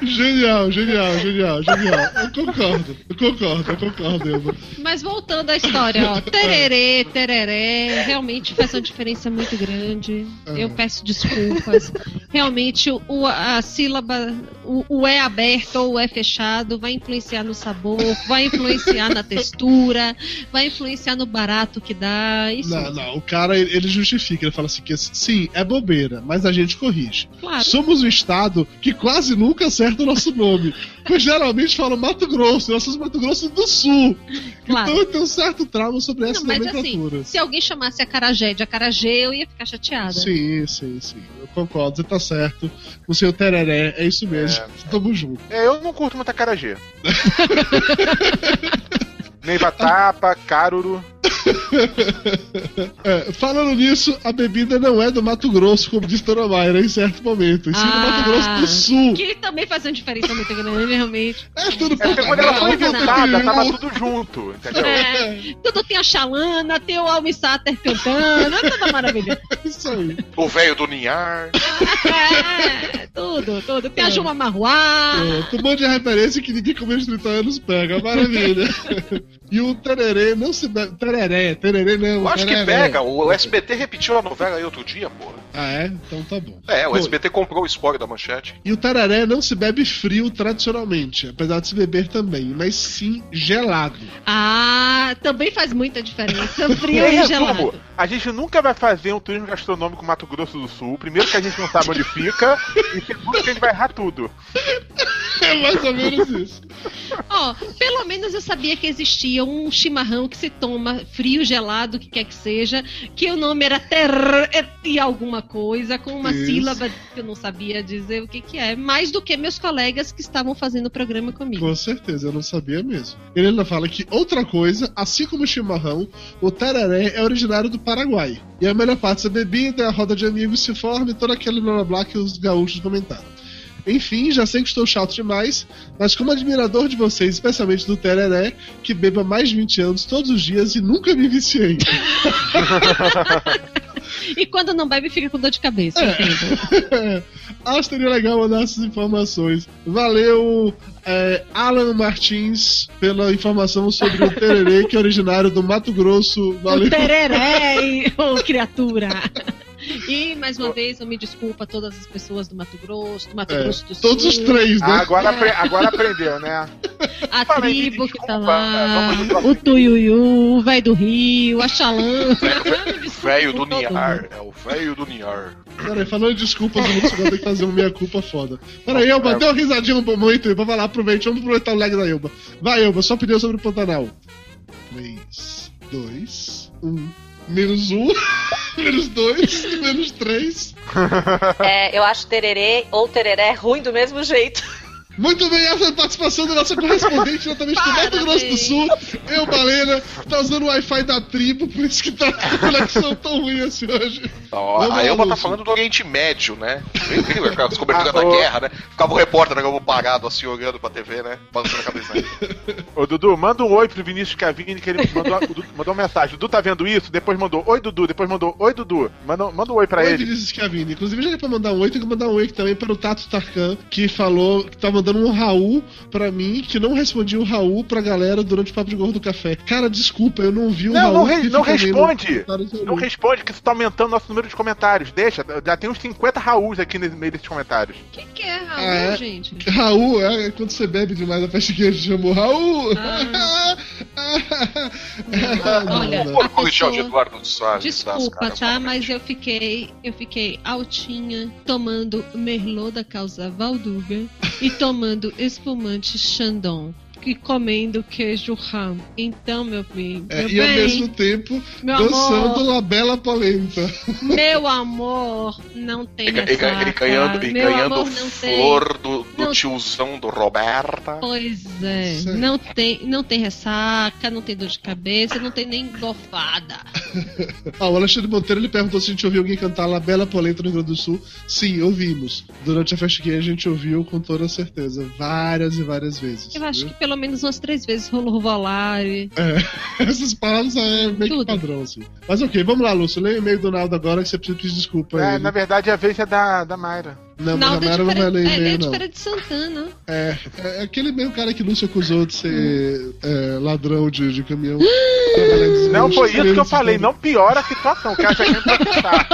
Genial, genial, genial, genial. Eu concordo, eu concordo, eu concordo, Elba. Mas voltando à história, ó. Tererê, tereré, realmente faz uma diferença muito grande. Eu peço desculpas. Realmente, o, a sílaba, o, o é aberto ou o é fechado vai influenciar no sabor, vai influenciar na textura, vai influenciar no barato que dá. Isso. Não, não, o cara ele justifica, ele fala assim que sim, é bobeira, mas a gente corrige. Claro. Somos um estado que quase nunca acerta o nosso nome. Pois geralmente fala Mato Grosso, nós somos Mato Grosso do Sul. Claro. Então eu tenho um certo trauma sobre essa Não, mas nomenclatura. assim, se alguém chamasse acarajé de acarajé, eu ia ficar chateada. Sim, sim, sim. Eu concordo, você tá certo. O seu tereré, é isso mesmo. Tamo junto. É, eu não curto muito acarajé. [LAUGHS] Neiva tapa, caruru. [LAUGHS] É, falando nisso, a bebida não é do Mato Grosso, como disse Dona Mayra em certo momento. E sim do Mato Grosso do Sul. Que também faz uma diferença muito grande, realmente. É tudo É porque quando ela foi inventada, tava tudo junto, entendeu? É, tudo tem a Xalana, tem o Almissater cantando, é toda maravilha. Isso aí. O velho do Ninhar. É, tudo, tudo. Tem a Juma Marruá. Pronto, um monte de referência que ninguém com menos de 30 anos pega. Maravilha. [LAUGHS] E o tererê não se. Tereré, tererê não. Eu acho que tereré. pega. O SBT repetiu a novela aí outro dia, porra. Ah, é? Então tá bom. É, o Pô, SBT comprou o spoiler da manchete. E o tereré não se bebe frio tradicionalmente, apesar de se beber também, mas sim gelado. Ah, também faz muita diferença. [LAUGHS] Frio e resumo, gelado. a gente nunca vai fazer um turismo gastronômico no Mato Grosso do Sul. Primeiro que a gente não sabe onde fica, e segundo que a gente vai errar tudo. É mais ou menos isso. Ó, pelo menos eu sabia que existia um chimarrão que se toma frio, gelado, o que quer que seja, que o nome era ter e alguma coisa, com uma Isso. sílaba que eu não sabia dizer o que que é, mais do que meus colegas que estavam fazendo o programa comigo. Com certeza, eu não sabia mesmo. Ele ainda fala que outra coisa, assim como o chimarrão, o tereré é originário do Paraguai. E a melhor parte dessa bebida, a roda de amigos se forma e todo aquele blá blá blá que os gaúchos comentaram. Enfim, já sei que estou chato demais, mas como admirador de vocês, especialmente do Tereré, que beba mais de 20 anos todos os dias e nunca me viciei. [LAUGHS] E quando não bebe, fica com dor de cabeça, É. [LAUGHS] Acho que seria legal mandar essas informações. Valeu, é, Alan Martins, pela informação sobre o tererê, que é originário do Mato Grosso. Valeu. O tereré, ô criatura! [LAUGHS] E, mais uma vez, eu me desculpo a todas as pessoas do Mato Grosso, do Mato É, Grosso do Sul. todos os três, né? Ah, agora, agora aprendeu, né? A Fala aí, tribo que tá lá, pro o Tuiuiu, o velho do Rio, a Xalã. [LAUGHS] Velho do Ninhar. É o velho do Ninhar. Peraí, falando de desculpas, o Lúcio agora tem que fazer uma meia-culpa foda. Peraí, Elba, dê uma risadinha um momento aí pra falar, aproveite, vamos aproveitar o lag da Elba. Vai, Elba, só pneu sobre o Pantanal. 3, 2, 1. Menos 1, menos 2, menos 3. É, eu acho tererê ou tereré ruim do mesmo jeito. Muito bem, essa é a participação da nossa correspondente [LAUGHS] diretamente do Mato Grosso do Sul. Eu, Balena, tá usando o Wi-Fi da tribo, por isso que tá com a conexão tão ruim assim hoje. Ó, Vamos a lá, Elba tá falando do Oriente Médio, né? Incrível, aquelas coberturas [LAUGHS] Ah, da ô. guerra, né? Ficava o repórter na Globo parado, assim, olhando pra TV, né? Balançando a cabeça. [LAUGHS] Ô, Dudu, manda um oi pro Vinícius Cavini, que ele mandou, o Dudu mandou uma mensagem. Dudu tá vendo isso? Depois mandou oi, Dudu. Depois mandou oi, Dudu. Manda, manda um oi pra Oi, ele. Vinícius Cavini. Inclusive, já que é pra mandar um oi, tem que mandar um oi também para o Tato Tarkan, que falou que tá mandando um Raul pra mim, que não respondia o Raul pra galera durante o Papo de Gordo do Café. Cara, desculpa, eu não vi o Não, Raul. não, re- não responde. Não responde, que isso tá aumentando nosso número de comentários. Deixa, já tem uns 50 Rauls aqui no meio desses comentários. O que, que é, Raul, Ah, é? gente? Raul, é quando você bebe demais a festa que a gente chamou Raul. [LAUGHS] Olha, Não, Pô, a de Eduardo das Desculpa, tá? Mas eu fiquei, eu fiquei altinha, tomando Merlot da causa Valduga e tomando espumante Chandon. E comendo queijo ram. Então, meu bem, É, meu e ao mesmo tempo meu dançando amor, La Bela Polenta. meu [LAUGHS] amor, não tem Ele, ele- ressaca. ele ganhando, meu ganhando amor, não tem. flor do, do Não- tiozão do Roberta. Pois é, aí. não tem, não tem ressaca, não tem dor de cabeça, não tem nem gofada. Ah, [LAUGHS] o Alexandre Monteiro ele perguntou se a gente ouviu alguém cantar La Bela Polenta no Rio Grande do Sul. Sim, ouvimos. Durante a festa gay a gente ouviu com toda certeza. Várias e várias vezes. Eu acho viu? que pelo menos umas três vezes rolou volare. É, [LAUGHS] essas palavras é meio que Tudo. padrão, assim. Mas ok, vamos lá, Lúcio. Leia o e-mail do Naldo agora que você precisa pedir desculpa. É, na verdade, a vez é da, da Mayra. Não, mas a Naldo é Mayara de não vai ler é, é e-mail, de não. Feira de Santana. É, é aquele mesmo cara que Lúcio acusou de ser é, ladrão de, de caminhão. [GASPS] Não foi isso que eu falei, não piora a situação, o cara já quer protestar.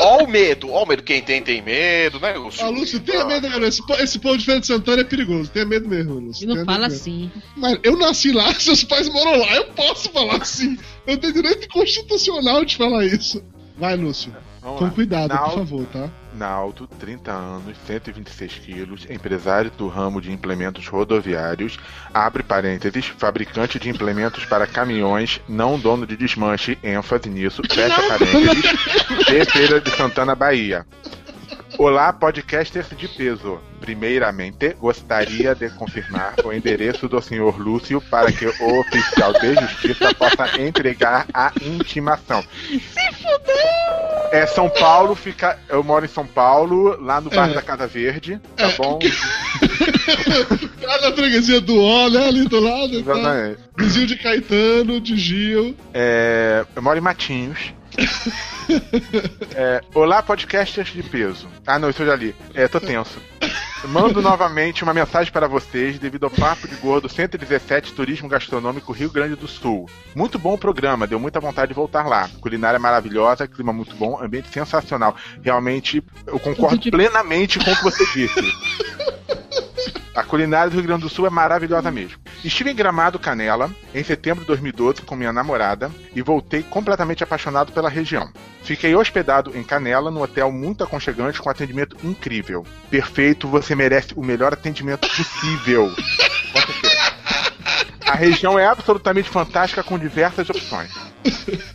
Ó o medo, ó o medo. Quem tem, tem medo, né, Lúcio? Ah, Lúcio, tenha medo, cara. Esse, esse povo de Feira de Santana é perigoso. Tenha medo mesmo, Lúcio. E não fala assim. Mas eu nasci lá, [LAUGHS] seus pais moram lá. Eu posso falar assim. Eu tenho direito constitucional de falar isso. Vai, Lúcio. Vamos Com lá. cuidado, por favor, tá? Naldo, 30 anos, 126 quilos, empresário do ramo de implementos rodoviários, abre parênteses, fabricante de implementos para caminhões, não dono de desmanche, ênfase nisso, fecha parênteses, de [LAUGHS] Feira de Santana, Bahia. Olá, podcasters de peso. Primeiramente, gostaria de confirmar o endereço do senhor Lúcio para que o oficial de justiça possa entregar a intimação. É São Paulo, fica. Eu moro em São Paulo, lá no bairro É. da Casa Verde, tá É. bom? [LAUGHS] Lá na freguesia do Ó, né? Ali do lado. Tá? Exatamente. Vizinho de Caetano, de Gil. É, eu moro em Matinhos. É, olá, podcasters de peso. Ah, não, isso eu já li. É, tô tenso. Mando novamente uma mensagem para vocês devido ao Papo de Gordo 117 Turismo Gastronômico Rio Grande do Sul. Muito bom o programa, deu muita vontade de voltar lá. Culinária maravilhosa, clima muito bom, ambiente sensacional. Realmente, eu concordo plenamente com o que você disse. [LAUGHS] A culinária do Rio Grande do Sul é maravilhosa mesmo. Estive em Gramado Canela em setembro de 2012 com minha namorada e voltei completamente apaixonado pela região. Fiquei hospedado em Canela, num hotel muito aconchegante com atendimento incrível. Perfeito, você merece o melhor atendimento possível. A região é absolutamente fantástica com diversas opções.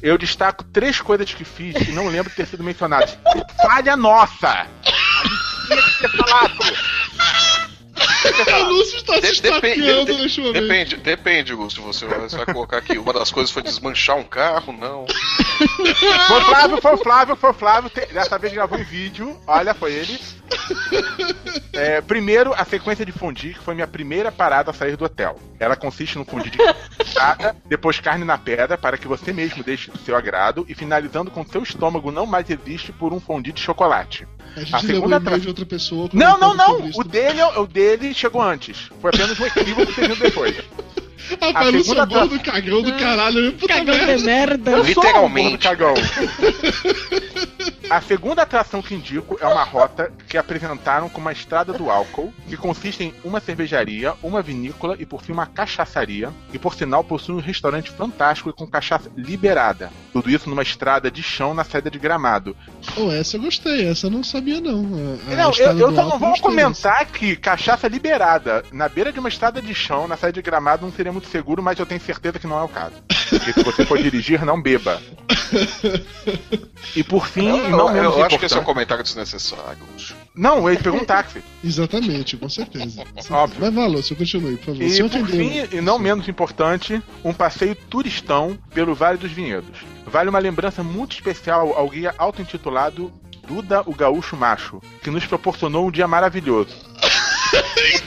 Eu destaco três coisas que fiz e não lembro de ter sido mencionadas. Falha nossa! A gente tinha que ter falado. [LAUGHS] O. Lúcio está se De- depende, estapeando de- neste momento. depende, depende, Lúcio. Você vai, você vai colocar aqui. Uma das coisas foi desmanchar um carro, não. Foi o Flávio, foi o Flávio, foi o Flávio. Dessa vez gravou em vídeo. Olha, foi ele. É, primeiro, a sequência de fondue, que foi minha primeira parada a sair do hotel. Ela consiste no fondue de carne, depois carne na pedra, para que você mesmo deixe do seu agrado, e finalizando com seu estômago não mais existe por um fondue de chocolate. A gente A leu segunda e-mail tra- de outra pessoa. Não, não, não! O dele, o dele chegou antes. Foi apenas um equívoco que você viu depois. [LAUGHS] Rapaz, a Lúcio segunda é bom do cagão do caralho. Puta Cagão merda. de merda. Eu sou um Literalmente. gordo cagão. [LAUGHS] A segunda atração que indico é uma rota que apresentaram como a Estrada do Álcool, que consiste em uma cervejaria, uma vinícola e por fim uma cachaçaria, e por sinal possui um restaurante fantástico e com cachaça liberada. Tudo isso numa estrada de chão na saída de Gramado. Oh, essa eu gostei, essa eu não sabia não. A- a não, eu, eu só não vou comentar que cachaça liberada na beira de uma estrada de chão, na saída de Gramado, não seria muito seguro, mas eu tenho certeza que não é o caso. Porque se você for dirigir, não beba. [LAUGHS] E por fim, Eu- não menos eu acho que esse é um comentário desnecessário. Não, ele pegou um táxi. Exatamente, com certeza. [LAUGHS] Óbvio. Mas vá, Lúcio, continue, por favor. E Se por fim, e não menos importante, um passeio turistão pelo Vale dos Vinhedos. Vale uma lembrança muito especial ao guia auto-intitulado Duda o Gaúcho Macho, que nos proporcionou um dia maravilhoso.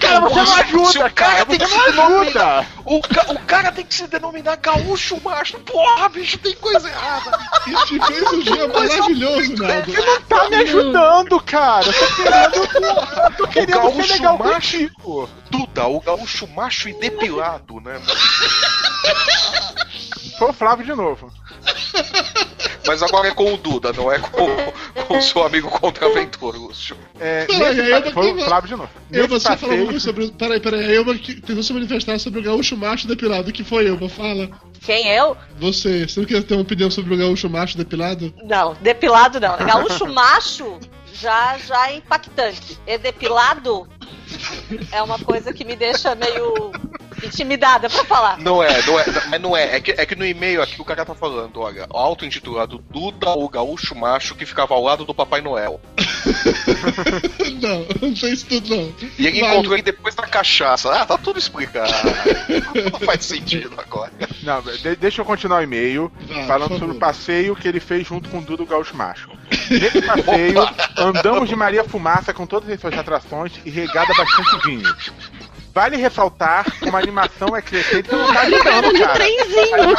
Cara, você não o ajuda, cara cara, tem que se denominar-! O, ca- o cara tem que se denominar gaúcho macho. Porra, bicho, tem coisa errada. Isso te fez um dia maravilhoso, Naldo. Você não tá me ajudando, cara! Eu tô querendo, eu tô querendo ser gaúcho legal macho. contigo. Duda, o gaúcho macho e depilado, né? Foi o Flávio de novo. Mas agora é com o Duda, não é com, com o seu amigo contraventor, Lúcio. É, nesse eu foi o Flávio de novo. Eu, você falou passeio- alguma coisa sobre. Peraí, peraí. A Elba que tentou se manifestar sobre o gaúcho macho depilado. que foi, Elba? Fala. Quem eu? Você. Você não quer ter uma opinião sobre o gaúcho macho depilado? Não, depilado não. Gaúcho macho já, já é impactante. E depilado é uma coisa que me deixa meio intimidada pra falar. Não é, não é, mas não é. É que, é que no e-mail aqui o cara tá falando, olha, auto-intitulado Duda, o gaúcho macho que ficava ao lado do Papai Noel. [LAUGHS] não, não isso tudo, não. E ele Vale. encontrou ele depois da cachaça. Ah, tá tudo explicado. Não faz sentido agora. Não, de- deixa eu continuar o e-mail falando sobre o passeio que ele fez junto com o Dudo Gaúcho Macho. Nesse passeio, andamos de Maria Fumaça com todas as suas atrações e regada bastante vinho. Vale ressaltar que uma animação é crescente que não tá Cara ajudando, de cara. trenzinho.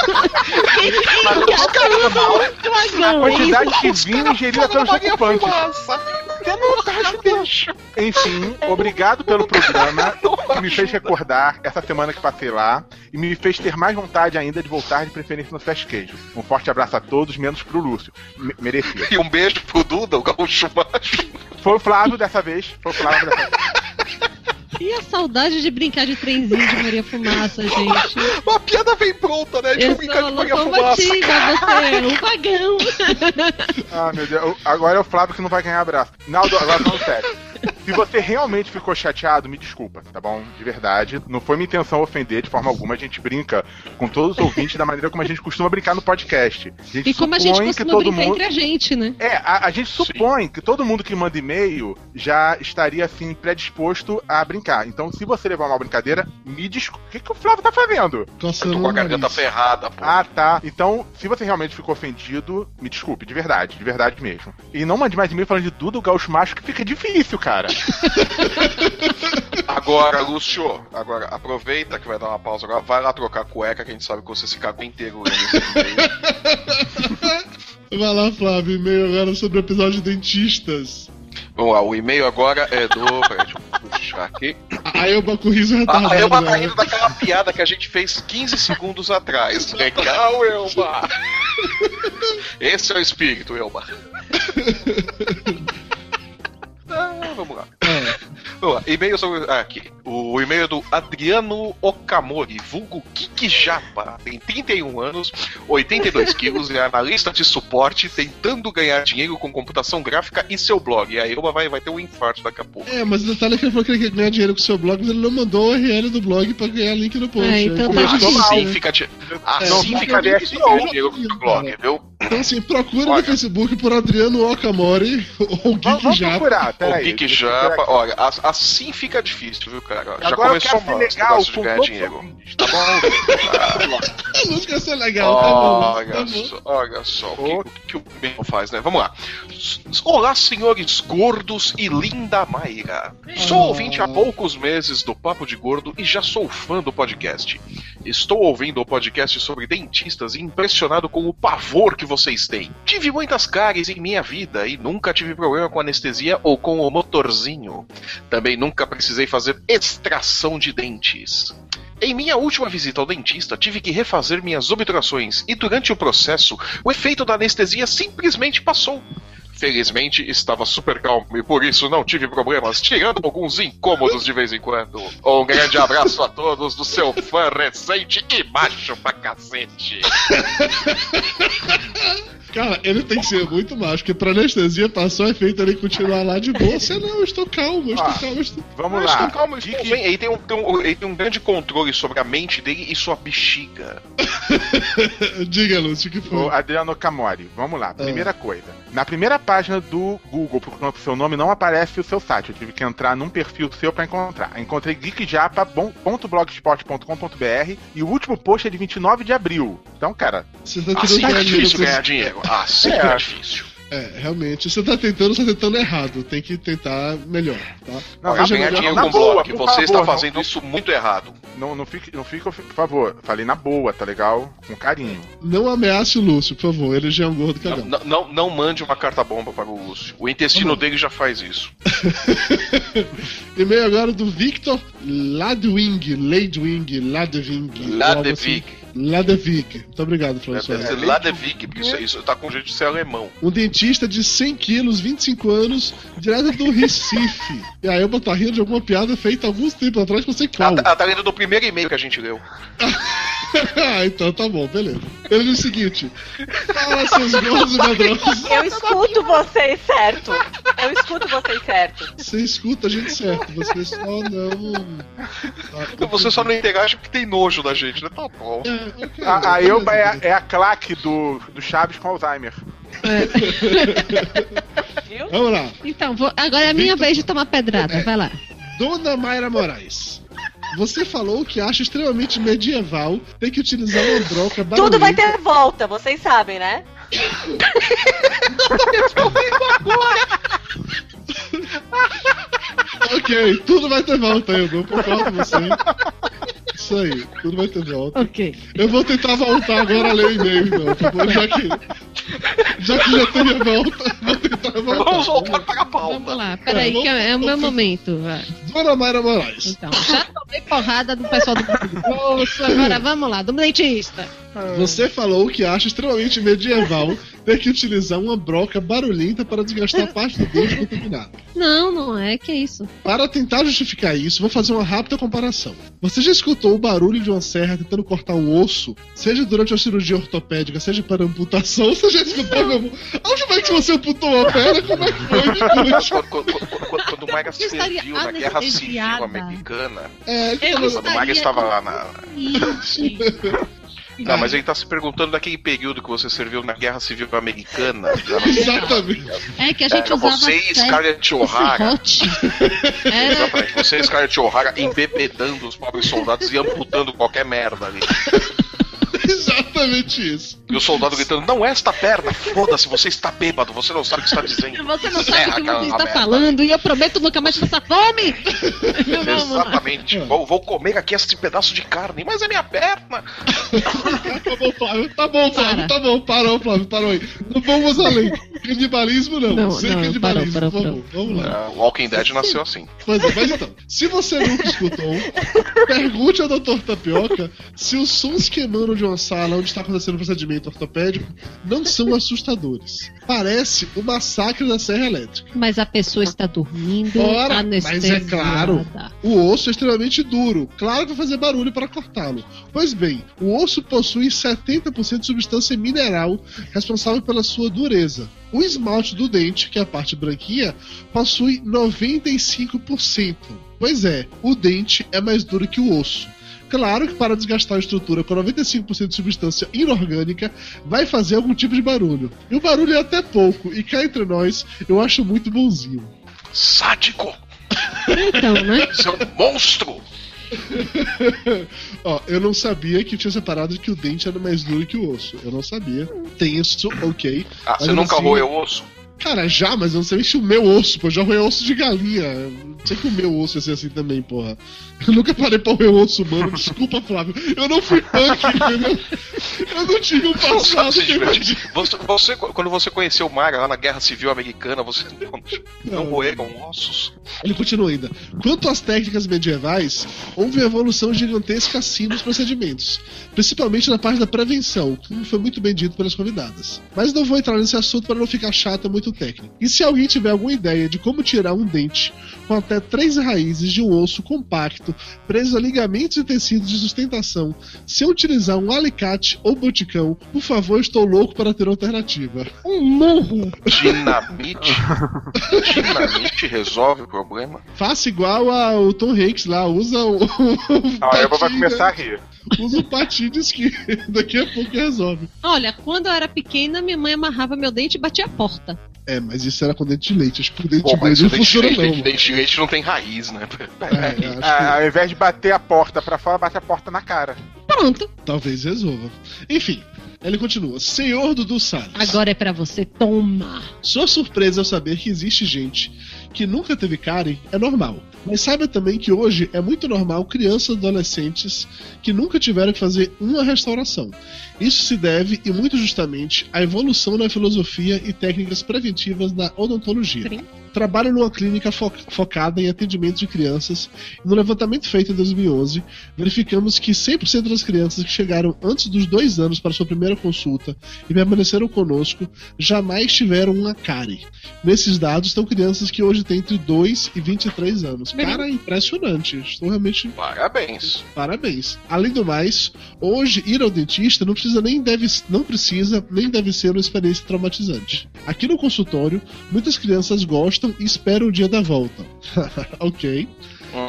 A quantidade de vinho ingerida pelos ocupantes. Você não tá ajudando. Enfim, obrigado pelo programa que me fez recordar essa semana que passei lá e me fez ter mais vontade ainda de voltar de preferência no Fast Queijo. Um forte abraço a todos, menos pro Lúcio. Me merecia. E um beijo pro Duda, o gaúcho macho. Foi o Flávio dessa vez. Foi o Flávio dessa vez. E a saudade de brincar de trenzinho de Maria Fumaça, gente. [LAUGHS] Uma piada vem pronta, né? De Eu brincar de Maria Fumaça. você é um vagão. [LAUGHS] Ah, meu Deus. Agora é o Flávio que não vai ganhar abraço. Naldo, agora falando sério. Se você realmente ficou chateado, me desculpa, tá bom? De verdade. Não foi minha intenção ofender de forma alguma. A gente brinca com todos os ouvintes da maneira como a gente costuma brincar no podcast. E como a gente supõe que costuma todo brincar mundo. entre a gente, né? É, a, a gente supõe que todo mundo que manda e-mail já estaria assim predisposto a brincar. Então, se você levar uma brincadeira, me desculpe. O que, que o Flávio tá fazendo? Eu Coçando tô com a garganta ferrada, pô. Ah, tá. Então, se você realmente ficou ofendido, me desculpe, de verdade, de verdade mesmo. E não mande mais e-mail falando de Duda, o Gaúcho Macho, que fica difícil, cara. [LAUGHS] Agora, Lúcio, agora aproveita que vai dar uma pausa agora. Vai lá trocar a cueca, que a gente sabe que você se cagou inteiro e-mail. [LAUGHS] Vai lá, Flávio, e-mail agora sobre o episódio de dentistas. Vamos lá, o e-mail agora é do. Peraí, deixa eu puxar aqui. A Elba com riso retardado. Ah, a Elba tá né? rindo daquela piada que a gente fez 15 segundos atrás. Legal, Elba! [LAUGHS] Esse é o espírito, Elba. Ah, vamos lá. Vamos lá. E-mail sobre. Ah, aqui. O e-mail é do Adriano Okamori, vulgo Kiki Japa. Tem 31 anos, 82 [LAUGHS] quilos, é analista de suporte, tentando ganhar dinheiro com computação gráfica e seu blog. E a Elba vai, vai ter um infarto daqui a pouco. É, mas o detalhe é que ele falou que ele quer ganhar dinheiro com o seu blog, mas ele não mandou o URL do blog pra ganhar link no post. É, então Aí tá Assim né? fica, É, assim não fica difícil ganhar dinheiro com o seu blog, viu? Então, assim, procura Olha. no Facebook por Adriano Okamori ou Vamos, Geek vamos Japa. procurar, O peraí. Geek eu Japa, olha, as- assim fica difícil, viu, cara? Já Agora eu começou quero mal esse legal negócio de ganhar dinheiro. ouvintes, tá bom? A música ia ser legal, tá bom. Tá Olha bom. só, olha só o que, o que o Ben faz, né? Vamos lá. Olá, senhores gordos e linda Mayra. Sou Oh. ouvinte há poucos meses do Papo de Gordo e já sou fã do podcast. Estou ouvindo o podcast sobre dentistas e impressionado com o pavor que vocês têm. Tive muitas cáries em minha vida e nunca tive problema com anestesia ou com o motorzinho. Também nunca precisei fazer extração de dentes. Em minha última visita ao dentista, tive que refazer minhas obturações e durante o processo, o efeito da anestesia simplesmente passou. Felizmente estava super calmo e por isso não tive problemas, tirando alguns incômodos de vez em quando. Um grande abraço a todos do seu fã recente e macho pra cacete. [LAUGHS] Cara, ele tem que ser muito macho, porque pra anestesia passou efeito ele continuar lá de boa. Você não, eu estou calmo, eu estou Ah. calmo. eu estou- Vamos Mas lá. calma, Geek- estou ele, tem um, tem um- ele tem um grande controle sobre a mente dele e sua bexiga. [LAUGHS] Diga, Lúcio, o que O foi? Adriano Camori, vamos lá. Primeira coisa. Na primeira página do Google, procurando o seu nome, não aparece o seu site. Eu tive que entrar num perfil seu pra encontrar. Encontrei geekjapa.blogspot.com.br e o último post é de 29 de abril. Então, cara, Você tá Assim é ganhar dinheiro difícil ganhar esse- Assim É. é difícil. É, realmente. Você tá tentando, você tá tentando errado. Tem que tentar melhor, tá? Não, Seja ganhar melhor- dinheiro na com boa, blog, você favor, está fazendo não- isso muito errado. não, não, fique, não fique, por favor, falei na boa, tá legal? Com carinho. Não ameace o Lúcio, por favor. Ele já é um gordo Não, cagão. não, não, não mande uma carta bomba para o Lúcio. O intestino dele já faz isso. [LAUGHS] E-mail agora do Victor Ladwing, Ladwing, Ladwing. Lá Ladwig. Muito obrigado, professor. de Vig, porque isso, isso tá com jeito de ser alemão. Um dentista de 100 quilos, 25 anos, direto do Recife. E aí eu tô rindo de alguma piada feita alguns tempos atrás, não sei qual. Ela tá- lendo do primeiro e-mail que a gente leu. [LAUGHS] ah, então tá bom, beleza. Ele diz o seguinte: Fala, seus gordos e medrosos. Eu escuto vocês certo. Eu escuto vocês certo. Você escuta a gente certo, você só não. Tá, Você só não interage porque tem nojo da gente, né? Tá bom. É, ok, A, a Elba é, é a claque do, do Chaves com Alzheimer. Viu? Vamos lá. Então, vou- agora é a minha vez de tomar pedrada. Vai lá. Dona Mayra Moraes. Você falou que acha extremamente medieval ter que utilizar uma broca Tudo vai barulhenta. ter volta, vocês sabem, né? Ok, ok, tudo vai ter volta, eu não concordo com você. Isso aí, tudo vai ter volta. Ok. Eu vou tentar voltar agora a ler o e-mail, então, bom? Já que, já que já teve a volta, vou tentar voltar. Vamos voltar para a pauta. Vamos lá, peraí, que é, é o meu momento. vai. Dona Mayra Moraes. Então, já tomei porrada do pessoal do grosso, agora vamos lá, do dentista. Você falou que acha extremamente medieval ter que utilizar uma broca barulhenta para desgastar parte do dente contaminado. Não, não é, que isso. Para tentar justificar isso, vou fazer uma rápida comparação. Você já escutou o barulho de uma serra tentando cortar um osso, seja durante uma cirurgia ortopédica, seja para amputação? Você já escutou meu? Onde vai que você amputou a perna? Como é que foi? [LAUGHS] Quando, quando, quando, quando o estaria serviu na Guerra Civil. Americana, É, quando o Maga estava lá na. [LAUGHS] Não, mas ele tá se perguntando daquele período que você serviu na Guerra Civil Americana. [LAUGHS] Exatamente. É que a gente Era usava você e Scarlett O'Hara. [LAUGHS] Era Exatamente, você e Scarlett O'Hara embebedando os pobres soldados e amputando qualquer merda ali. [LAUGHS] [LAUGHS] Exatamente isso. E o soldado gritando, não esta perna, foda-se, você está bêbado, você não sabe o que está dizendo. [LAUGHS] Você não sabe o que você está falando e eu prometo nunca mais passar fome. [LAUGHS] Vamos. Exatamente, vou, vou comer aqui este pedaço de carne, mas é minha perna. Tá bom, Flávio. Tá bom, Flávio. Para. Tá bom. Parou, Flávio. Parou aí. Não vamos além. Canibalismo, não. Não, Sem não, canibalismo, parou, parou, favor. Vamos lá. Uh, Walking Dead nasceu assim. Pois é, mas então, se você nunca escutou, pergunte ao Dr. Tapioca se os sons que emanam de uma sala onde está acontecendo um procedimento ortopédico não são assustadores. Parece o massacre da Serra Elétrica. Mas a pessoa está dormindo, Ora, mas é claro. O osso é extremamente duro, claro que vai fazer barulho para cortá-lo. Pois bem, o osso possui 70% de substância mineral responsável pela sua dureza. O esmalte do dente, que é a parte branquinha, possui 95%. Pois é, o dente é mais duro que o osso. Claro que para desgastar a estrutura com 95% de substância inorgânica vai fazer algum tipo de barulho. E o barulho é até pouco, e cá entre nós, eu acho muito bonzinho. Sádico! Então, né? Você é um monstro! [LAUGHS] Ó, eu não sabia que tinha separado que o dente era mais duro que o osso. Eu não sabia. Tem isso, ok. Ah, você nunca assim- roeu osso? Cara, já, mas eu não sei nem se o meu osso, pô. Eu já roei osso de galinha. Eu Não sei que o meu osso ia ser assim também, porra. Eu nunca parei pra roer osso humano. Desculpa, Flávio. Eu não fui punk, entendeu? Eu não tive um passado divertir. Você, você- quando você conheceu o Maga lá na Guerra Civil Americana, você não, [LAUGHS] não Não. roeram ossos? Ele continua ainda. Quanto às técnicas medievais, houve evolução gigantesca assim nos procedimentos, principalmente na parte da prevenção, como foi muito bem dito pelas convidadas. Mas não vou entrar nesse assunto para não ficar chato, é muito técnico. E se alguém tiver alguma ideia de como tirar um dente com até três raízes de um osso compacto preso a ligamentos e tecidos de sustentação, sem utilizar um alicate ou boticão, por favor, estou louco para ter alternativa. Um murro. Dinamite? Dinamite resolve o problema? Faça igual ao Tom Hanks lá, usa o. o A Elba vai começar a rir. Usa o patinho de esquerda, daqui a pouco resolve. Olha, quando eu era pequena, minha mãe amarrava meu dente e batia a porta. É, mas isso era com dente de leite. Acho que o dente Pô, grande o não dente de funciona, leite, não. dente, dente de leite não tem raiz, né? É, [LAUGHS] acho Ah, que ao invés de bater a porta pra fora, bate a porta na cara. Pronto. talvez resolva. Enfim, ele continua. Senhor Dudu Salles. Agora é pra você tomar. Sua surpresa ao saber que existe gente que nunca teve cárie é normal. Mas saiba também que hoje é muito normal crianças e adolescentes que nunca tiveram que fazer uma restauração. Isso se deve, e muito justamente, à evolução na filosofia e técnicas preventivas da odontologia. Trabalho numa clínica fo- focada em atendimento de crianças e no levantamento feito em 2011, verificamos que 100% das crianças que chegaram antes dos dois anos para sua primeira consulta e permaneceram conosco jamais tiveram uma cárie. Nesses dados estão crianças que hoje têm entre 2 e 23 anos. Cara, impressionante. Estou realmente Parabéns. Parabéns. Além do mais, hoje ir ao dentista não precisa nem deve não precisa nem deve ser uma experiência traumatizante. Aqui no consultório, muitas crianças gostam e esperam o dia da volta. [LAUGHS] ok.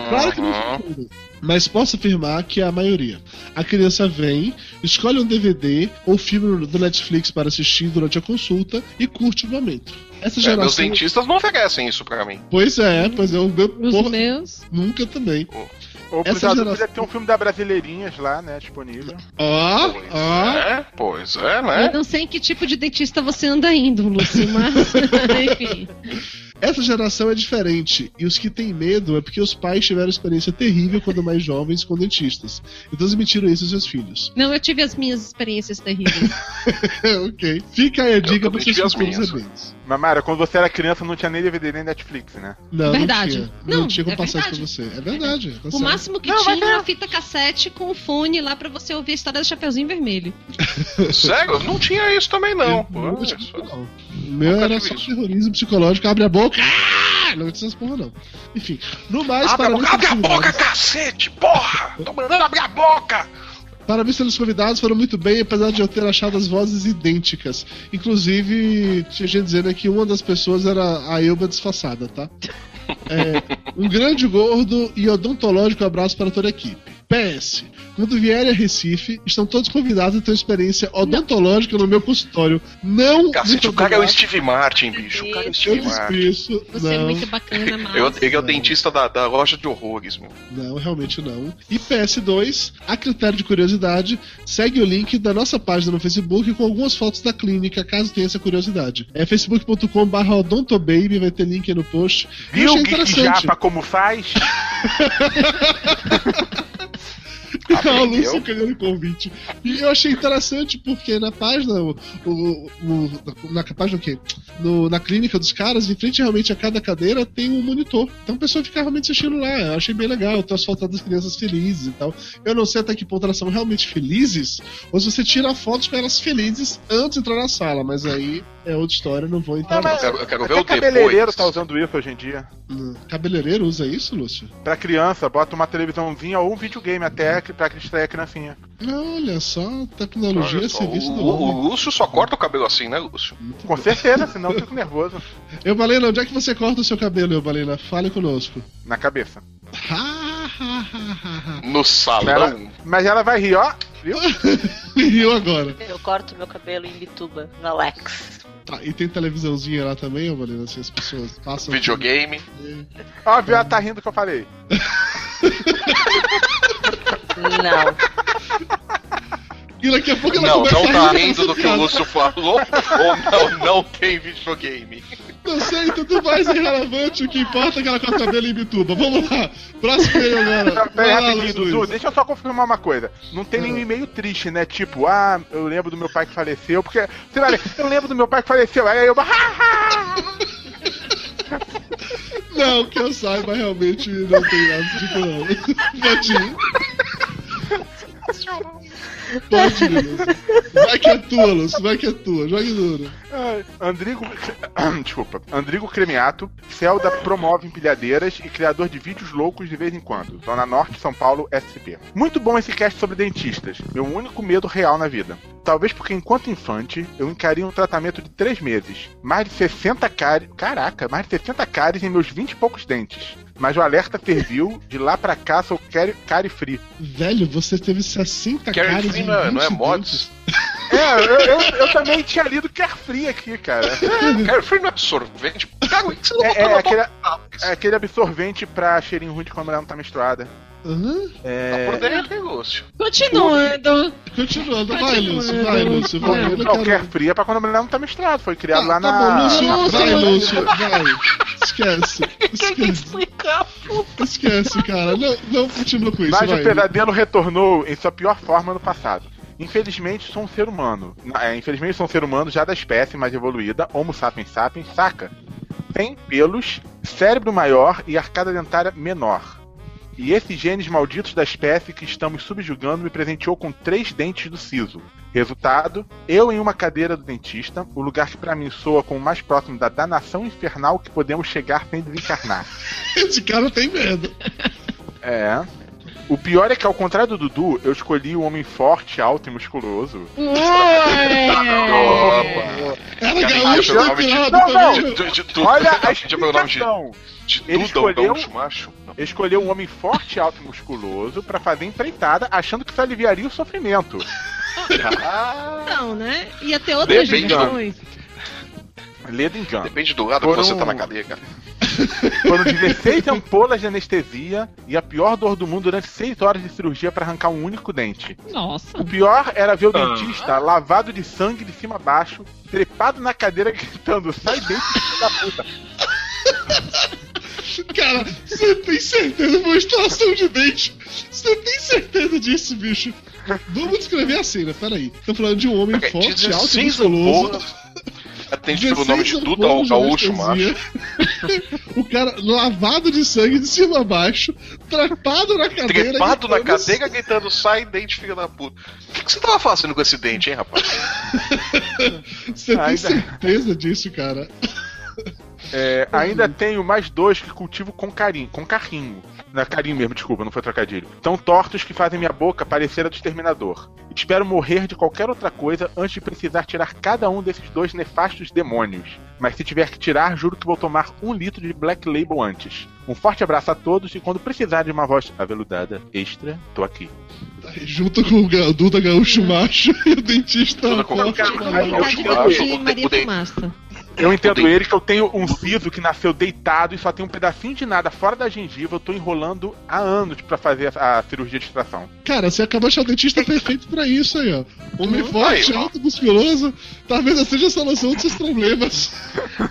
Claro que não Uhum. são todas, mas posso afirmar que é a maioria. A criança vem, escolhe um DVD ou filme do Netflix para assistir durante a consulta e curte o momento. Essa É, meus geração. dentistas não oferecem isso pra mim. Pois é, pois é, o meu Os porra, meus. nunca também. Ou Essa precisava geração- podia ter um filme da Brasileirinhas lá, né, disponível. Ó, Pois ó. é, pois é, Eu né? não sei em que tipo de dentista você anda indo, Lúcio, mas [LAUGHS] enfim. Essa geração é diferente. E os que têm medo é porque os pais tiveram experiência terrível quando mais jovens com dentistas. E transmitiram isso aos seus filhos. [LAUGHS] Não, eu tive as minhas experiências terríveis. [LAUGHS] ok. Fica aí a dica para seus tive as futuros minhas. rebeldes. Mamara, quando você era criança não tinha nem DVD nem Netflix, né? Não, Verdade. não tinha. Não, Não, tinha como é passar isso pra verdade. você. É verdade. tá O certo. máximo que Não, tinha é. era a fita cassete com o fone lá pra você ouvir a história do Chapeuzinho Vermelho. [LAUGHS] Sério? Não tinha isso também, não. Tive só. isso, não. O meu era só terrorismo psicológico, abre a boca. Ah! Não tinha essas porra, não. Enfim, no mais, Abre a boca, abre a boca, cacete, porra! Tô mandando abrir a boca! Parabéns pelos convidados, foram muito bem, apesar de eu ter achado as vozes idênticas. Inclusive, tinha gente dizendo que uma das pessoas era a Elba disfarçada, tá? É, um grande gordo e odontológico abraço para toda a equipe. PS, quando vierem a Recife, estão todos convidados a ter uma experiência odontológica no meu consultório. Não Cacete, o cara é o. Steve Martin, bicho. O cara é o Eu Steve Martin. dispenso. Você é não. muito bacana. [LAUGHS] Eu, ele é o dentista da, da loja de horrores, meu. Não, realmente não. E PS2, a critério de curiosidade, segue o link da nossa página no Facebook com algumas fotos da clínica, caso tenha essa curiosidade. É facebook.com.br odontobaby, vai ter link aí no post. Eu Viu, Geek. Japa, como faz? [LAUGHS] [LAUGHS] o Aprendeu? Lúcio ganhando o convite. E eu achei interessante porque na página, o, o- o- na página o quê? No- na clínica dos caras, em frente realmente a cada cadeira tem um monitor. Então a pessoa fica realmente assistindo lá. Eu achei bem legal, tem as fotos das crianças felizes e tal. Eu não sei até que ponto elas são realmente felizes, ou se você tira fotos com elas felizes antes de entrar na sala, mas aí é outra história, não vou entrar. Não, não. mas- Eu quero, eu quero ver o cabeleireiro depois. tá usando isso hoje em dia. Hum, Cabeleireiro usa isso, Lúcio? Pra criança, bota uma televisãozinha ou um videogame até pra que distrair a criancinha. Olha só, tecnologia Olha a só, serviço o, do o homem. Lúcio só corta o cabelo assim, né, Lúcio? Com certeza, senão eu [LAUGHS] fico nervoso. Eu, Balena, onde é que você corta o seu cabelo, eu, Balena? Fale conosco. Na cabeça. No salão. Ela- mas ela vai rir, ó. Viu? [LAUGHS] eu agora. Eu corto meu cabelo em Bituba, na Lex. Tá, e tem televisãozinha lá também, ô Valena, assim, as pessoas passam. Videogame. Óbvio, ela tá rindo que eu falei. Não. E daqui a pouco ela Não, não a tá rindo do que o Lúcio falou, ou não, não tem videogame. Não sei, tudo mais irrelevante, o que importa é que ela corta o cabelo em Bituba. Vamos lá, próximo e-mail agora. Pera lá, rapidinho. Dudu, deixa eu só confirmar uma coisa. Não tem nenhum e-mail triste, né? Tipo, ah, eu lembro do meu pai que faleceu, porque. Você vai ler, eu lembro do meu pai que faleceu. Aí eu. [LAUGHS] Não, que eu saiba, realmente não tem nada de não. Pode ir. Pode. Vai que é tua, Lúcio, vai que é tua, jogue duro. Andrigo. [COUGHS] Desculpa. Andrigo Cremiato, Celda promove empilhadeiras e criador de vídeos loucos de vez em quando. Zona Norte, São Paulo, SP. Muito bom esse cast sobre dentistas. Meu único medo real na vida. Talvez porque enquanto infante, eu encaria um tratamento de 3 meses. Mais de 60 cáries. Caraca, mais de 60 cáries em meus 20 e poucos dentes. Mas o alerta serviu, de lá pra cá sou cárie cárie free. Velho, você teve 60 Carrie caras Free não é- não é 20 mods? É, eu, eu, eu também tinha lido Carefree aqui, cara. [LAUGHS] Carefree não é sorvente? Cara, o que você não É, é na aquele, é aquele absorvente pra cheirinho ruim de quando a mulher não tá menstruada. Aham. É... Tá por dentro, Lúcio? Continuando. Continuando, vai. Lúcio, vai, Lúcio, vai. Não Não, quero... Carefree é pra quando a mulher não tá menstruada. Foi criado Tá, lá tá na. bom, Lúcio, na- vai, Lúcio. Lúcio, vai. Esquece, [LAUGHS] esquece, Explicar. esquece, cara. Não, não continua com isso, Mas vai. o pesadelo retornou em sua pior forma no passado. Infelizmente sou um ser humano. É, infelizmente sou um ser humano já da espécie mais evoluída, Homo sapiens sapiens, saca? Tem pelos, cérebro maior e arcada dentária menor. E esses genes malditos da espécie que estamos subjugando me presenteou com três dentes do siso. Resultado, eu em uma cadeira do dentista, o lugar que pra mim soa como o mais próximo da danação infernal que podemos chegar sem desencarnar. [LAUGHS] Esse cara tem medo. É. O pior é que, ao contrário do Dudu, eu escolhi o homem forte, alto e musculoso. Opa! Era Cara, gaúcho Olha a explicação. de Ele escolheu- escolheu um homem forte, alto e musculoso pra fazer empreitada, achando que isso aliviaria o sofrimento. [LAUGHS] Não, né? Ia ter outras Depende do- versões. Ledo engano. depende do lado Por que você um- tá na cadeia, cara. Foram 16 ampolas de anestesia e a pior dor do mundo durante 6 horas de cirurgia pra arrancar um único dente. Nossa. O pior era ver o Ah. dentista lavado de sangue de cima a baixo, trepado na cadeira gritando: sai dente, filho da puta. Cara, você tem certeza? Foi uma extração de dente. Você tem certeza disso, bicho? Vamos descrever a cena, peraí. Tô falando de um homem Ok, forte, alto e 16 musculoso. Atende pelo nome de 16 Duda ao Gaúcho. Macho. [LAUGHS] o cara lavado de sangue de cima a baixo, trepado na cadeira. Trepado na cadeira gritando, sai dente, filho da puta. O que, que você tava fazendo com esse dente, hein, rapaz? [LAUGHS] Você tem Ainda- certeza disso, cara? [LAUGHS] É, ainda tenho mais dois que cultivo com carinho, com carrinho. Não é carinho mesmo, desculpa, não foi trocadilho. Tão tortos que fazem minha boca parecer a do exterminador. Espero morrer de qualquer outra coisa antes de precisar tirar cada um desses dois nefastos demônios. Mas se tiver que tirar, juro que vou tomar um litro de Black Label antes. Um forte abraço a todos e quando precisar de uma voz aveludada extra, tô aqui. Aí, junto com o o Duda Gaúcho Macho [LAUGHS] e o dentista Duda com- forte. Cara, Com Aí eu eu- eu- eu-. Eu entendo Entendi. ele que eu tenho um siso que nasceu deitado e só tem um pedacinho de nada fora da gengiva. Eu tô enrolando há anos pra fazer a, a cirurgia de extração. Cara, você acabou de achar o dentista perfeito pra isso aí, ó. Homem Uhum. forte, Aí, alto, musculoso. Talvez essa seja a solução dos seus problemas.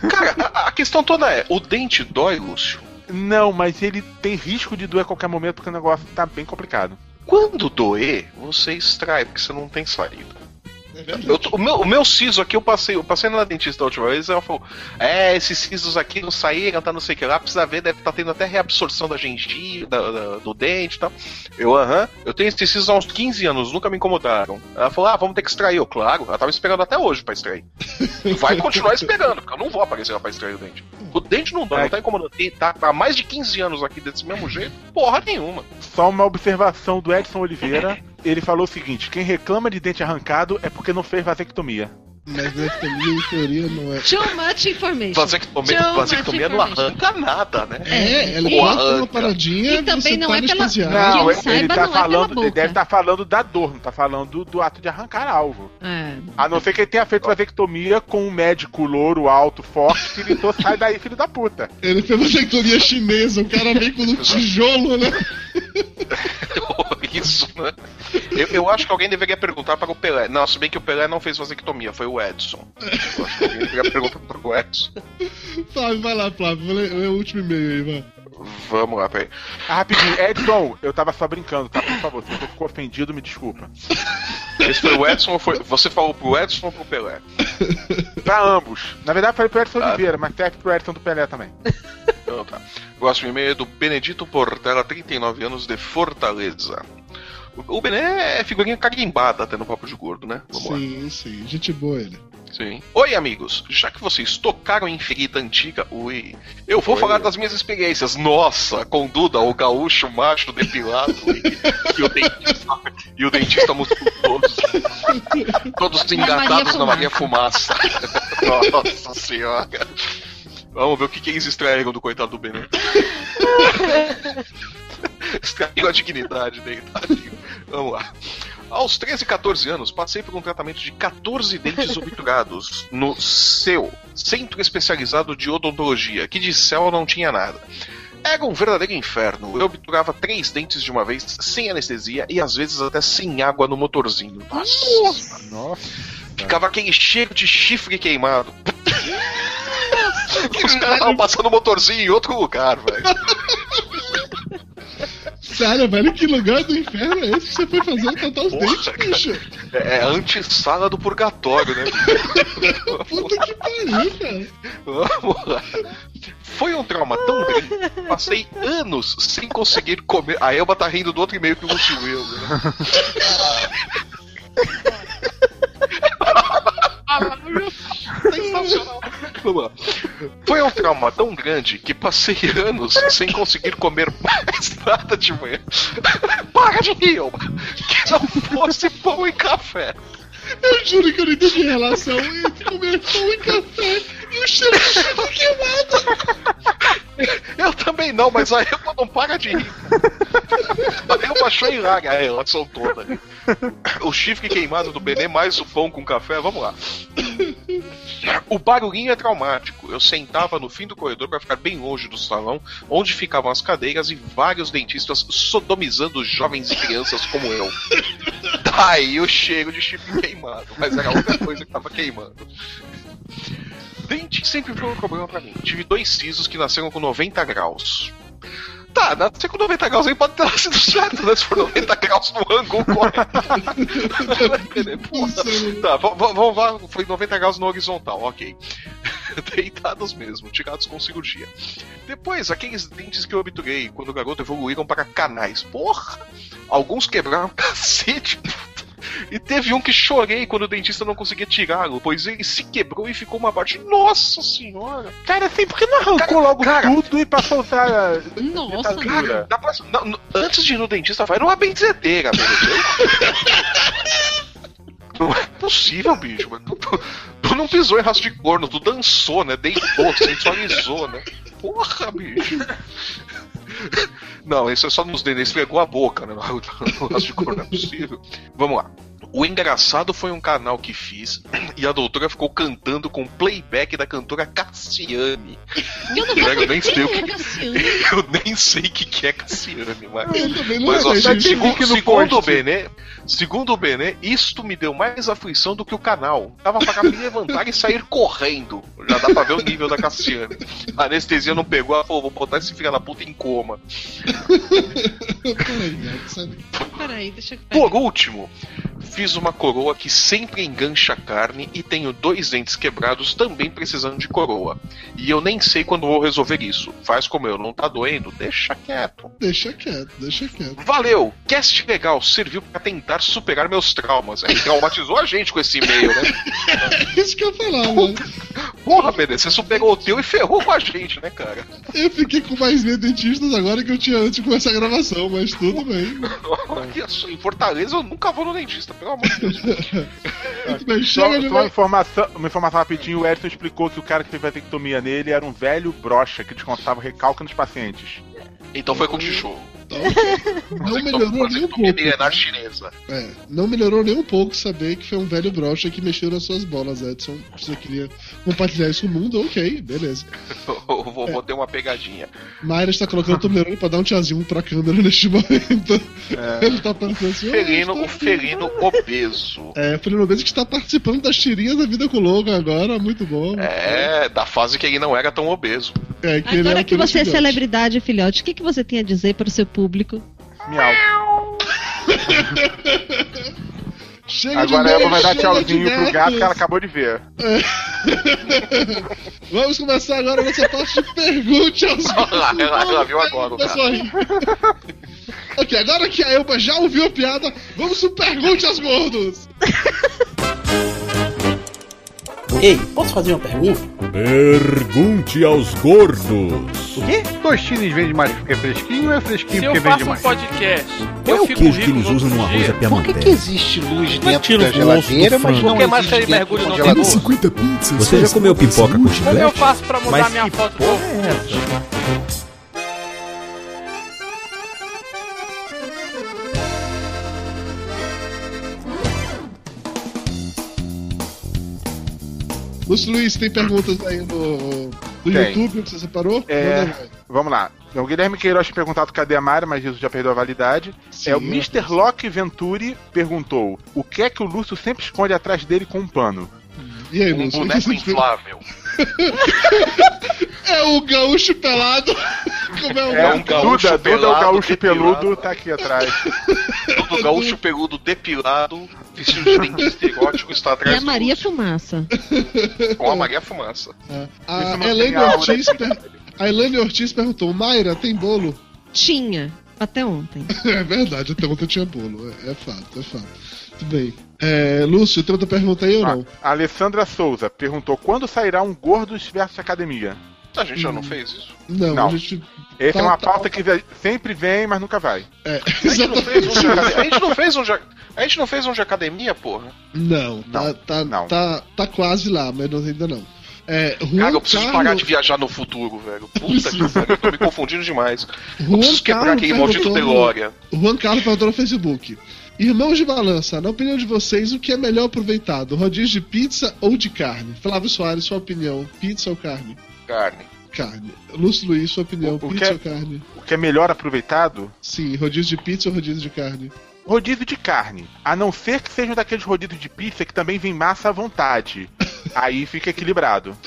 Cara, a, a questão toda é: o dente dói, Lúcio? Não, mas ele tem risco de doer a qualquer momento porque o negócio tá bem complicado. Quando doer, você extrai, porque você não tem saída. É. Eu o, meu, o meu siso aqui, eu passei, eu passei na dentista da última vez e ela falou: É, esses sisos aqui não saíram, tá não sei o que lá, precisa ver, deve estar tendo até reabsorção da gengiva, da- da- do dente e tal. Eu, aham, eu tenho esses sisos há uns 15 anos, nunca me incomodaram. Ela falou: Ah, vamos ter que extrair. Eu, claro, ela tava esperando até hoje pra extrair. [LAUGHS] Vai continuar esperando, porque eu não vou aparecer lá pra extrair o dente. O dente não dói, não tá incomodando. Tem- Tá há mais de 15 anos aqui desse mesmo jeito, porra nenhuma. Só uma observação do Edson Oliveira. [LAUGHS] Ele falou o seguinte: quem reclama de dente arrancado é porque não fez vasectomia. Mas vasectomia, em teoria, não é. Too much information. Vasectomia, Too vasectomia much não arranca nada, né? É, ela e- corta uma paradinha E também você não tá é pela-. Não, Não, ele, tá não é pela falando, ele deve estar falando da dor, não tá falando do, do ato de arrancar algo. É. A não ser que ele tenha feito vasectomia com um médico louro, alto, forte, que gritou: sai daí, filho da puta. Ele fez vasectomia chinesa, o cara vem com um tijolo, né? [LAUGHS] Isso, né? Eu, eu acho que alguém deveria perguntar para o Pelé. Não, se bem que o Pelé não fez vasectomia, foi o Edson. Eu acho que alguém deveria perguntar para o Edson. Flávio, vai lá, Flávio. Ler o último e-mail aí, vai. Vamos lá, peraí. Ah, rapidinho, Edson, eu tava só brincando, tá? Por favor, se você ficou ofendido, me desculpa. Esse foi o Edson ou foi. Você falou pro Edson ou pro Pelé? Pra ambos. Na verdade, falei pro Edson Ah. Oliveira, mas serve pro Edson do Pelé também. Então tá. Próximo e-mail é do Benedito Portela, 39 anos, de Fortaleza. O Bené é figurinha carimbada até no Papo de Gordo, né? Vamos lá. Sim, sim. Gente boa ele. Sim. Oi, amigos. Já que vocês tocaram em ferida antiga, ui, eu vou Oi. falar das minhas experiências. Nossa, com Duda, o gaúcho macho depilado e, e o dentista, e o dentista musculoso. Todos engatados na Maria Fumaça. Nossa senhora. Vamos ver o que, que eles extraíram do coitado do Benê. [LAUGHS] [LAUGHS] Extraíram a dignidade dele, tadinho. Vamos lá. Aos 13 e 14 anos, passei por um tratamento de 14 dentes obturados no CEU, Centro Especializado de Odontologia, que de céu não tinha nada. Era um verdadeiro inferno. Eu obturava três dentes de uma vez, sem anestesia e às vezes até sem água no motorzinho. Nossa! Nossa. Ficava aquele cheiro de chifre queimado. [LAUGHS] Os caras estavam passando o motorzinho em outro lugar, velho. Sério, velho, que lugar do inferno é esse que você foi fazer tratar os dentes, cara. bicho? É, é a antessala do purgatório, né? [LAUGHS] Puta que pariu, cara. Vamos lá. Foi um trauma tão grande. Passei anos sem conseguir comer. A Elba tá rindo do outro e-mail que o Lúcio Will, né? [LAUGHS] Sensacional. Foi um trauma tão grande que passei anos sem conseguir comer mais nada de manhã. Para de rir. Que não fosse pão e café. Eu juro que eu não entendi relação entre comer pão e café e o chifre queimado. Eu também não, mas a Elba não para de rir. A Elba achou hilária a relação toda. O chifre queimado do Benê mais o pão com café, vamos lá. O barulhinho é traumático. Eu sentava no fim do corredor para ficar bem longe do salão, onde ficavam as cadeiras e vários dentistas sodomizando jovens e crianças como eu. Daí o cheiro de chifre queimado, mas era a única coisa que tava queimando. Dente sempre foi um problema pra mim. Tive dois sisos que nasceram com 90 graus. Tá, nascer com 90 graus aí pode ter [LAUGHS] nascido certo, né? Se for 90 graus no ângulo correto. Tá, vamos lá, foi 90 graus no horizontal, ok. [LAUGHS] Deitados mesmo, tirados com cirurgia. Depois, aqueles dentes que eu obturei quando o garoto evoluíram para canais. Porra! Alguns quebraram cacete. E teve um que chorei quando o dentista não conseguia tirá-lo, pois ele se quebrou e ficou uma parte. Nossa senhora! Cara, assim, por que não arrancou Cara, logo cara. tudo e passou a usar. Nossa, Cara, próxima- não, antes de ir no dentista, vai numa benzedeira, meu Deus. [LAUGHS] Não é possível, bicho. Mas tu, tu- tu não pisou em rastro de corno, tu dançou, né? Deitou, sensualizou, né? Porra, bicho. Não, isso é só nos dentes, esfregou a boca, né? No rastro de corno, é possível. Vamos lá. O engraçado foi um canal que fiz [CLEARS THROAT] e a doutora ficou cantando com playback da cantora Cassiane. eu não [LAUGHS] [LAUGHS] Eu nem sei o que é. Eu nem sei o que que é Cassiane, mas. Eu também não Mas ó, gente, segundo, segundo o. Benê, segundo o Benê, isto me deu mais aflição do que o canal. Tava pra me levantar e sair correndo. Já dá pra ver o nível da Cassiane. A anestesia não pegou, ela falou, vou botar esse filho da puta em coma. [LAUGHS] Sabe? Peraí, deixa eu Por último, fiz uma coroa que sempre engancha a carne e tenho dois dentes quebrados também precisando de coroa. E eu nem sei quando vou resolver isso. Faz como eu, não tá doendo? Deixa quieto. Deixa quieto, deixa quieto. Valeu! Cast legal, serviu pra tentar superar meus traumas. Ele traumatizou a gente com esse e-mail, né? É [LAUGHS] isso que eu falava. Porra, Pedro, você superou o teu e ferrou com a gente, né, cara? Eu fiquei com mais medo de dentistas agora que eu tinha antes de começar a gravação, mas tudo bem. [LAUGHS] Olha só, em Fortaleza eu nunca vou no dentista, pelo amor de Deus. [LAUGHS] Só, só uma, informação, uma informação rapidinho, o Edson explicou que o cara que fez vasectomia nele era um velho brocha que descontava recalque nos pacientes. Então foi com o tijolo. Não melhorou nem um pouco. chinesa. É, não melhorou nem um pouco saber que foi um velho brocha que mexeu nas suas bolas, Edson. Você queria compartilhar isso com o mundo, ok, beleza. [LAUGHS] Eu vou, ter uma pegadinha. Mayra está colocando o Toblerone pra dar um tchazinho pra câmera [LAUGHS] neste momento. Ele tá pensando assim, O "Ah, felino, estou o felino obeso. É, o Felino Obeso que está participando das tirinhas da vida com o Logan agora, muito bom. É, da fase que ele não era tão obeso. É, que ele é Agora um que você é celebridade, filhote, o que, que você tem a dizer para o seu público? Miau. [LAUGHS] Chega Agora de ela vai dar tchauzinho pro gato que ela acabou de ver. [LAUGHS] Vamos começar agora a nossa parte de pergunte aos Ela- [LAUGHS] ela viu agora o ok, agora que a Elba já ouviu a piada, vamos pro pergunte aos gordos. Ei, posso fazer uma pergunta? Pergunte aos gordos. O quê? Tostines vende mais porque é fresquinho ou é fresquinho Se eu porque faço vende um mais? podcast, Qual é eu o fico queijo que eles usam no arroz à Por que, que piamanteca? existe luz Mas dentro da o geladeira, mas não Por que mais existe dentro mergulho no congelador? arroz? 50 pizzas. Você já comeu pipoca com Como eu chiclete? faço pra mudar Mas minha foto do porra é? Lúcio Luiz, tem perguntas aí no, no Tem. YouTube que você separou? É. Vamos lá. O Guilherme Queiroz tinha perguntado cadê a Mara, mas isso já perdeu a validade. Sim, é o Mr. fiz. Locke Venturi perguntou: o que é que o Lúcio sempre esconde atrás dele com um pano? E aí, Um Lúcio? boneco [LAUGHS] inflável. É o gaúcho pelado. Como é o É, um o gaúcho Duda, Duda, o pelado, gaúcho depilado. peludo, tá aqui atrás. Todo gaúcho peludo depilado, vestido de dentista erótico, está E atrás a do Maria Fumaça. com a Maria Fumaça. É. A não Elaine tem aula Ortiz, per... a Elaine Ortiz perguntou: Mayra, tem bolo? Tinha. Até ontem. [LAUGHS] É verdade, até ontem tinha bolo. É, é fato, é fato. Tudo bem. É, Lúcio, tem outra pergunta aí ou não? A Alessandra Souza perguntou: quando sairá um Gordos versus Academia? A gente já não fez isso? Não, Não. a gente. Essa Tá, é uma tá. pauta que sempre vem, mas nunca vai. É, A gente não fez um de academia? A gente não fez um de, a gente não fez um de academia, porra? Não, tá, Não, tá, não. Tá, tá quase lá, mas não- ainda não. É, Juan Cara, eu preciso Carlos, parar de viajar no futuro, velho. Puta que pariu, eu tô me confundindo demais. Eu Juan preciso quebrar Carlos aquele maldito DeLorean. Juan Carlos perguntou no Facebook. Irmãos de balança, na opinião de vocês, o que é melhor aproveitado? Rodízio de pizza ou de carne? Flávio Soares, sua opinião, pizza ou carne? Carne. Carne. Lúcio Luiz, sua opinião, O- o pizza é- ou carne? O que é melhor aproveitado? Sim, rodízio de pizza ou rodízio de carne? Rodízio de carne. A não ser que sejam daqueles rodízios de pizza que também vem massa à vontade. [LAUGHS] Aí fica equilibrado.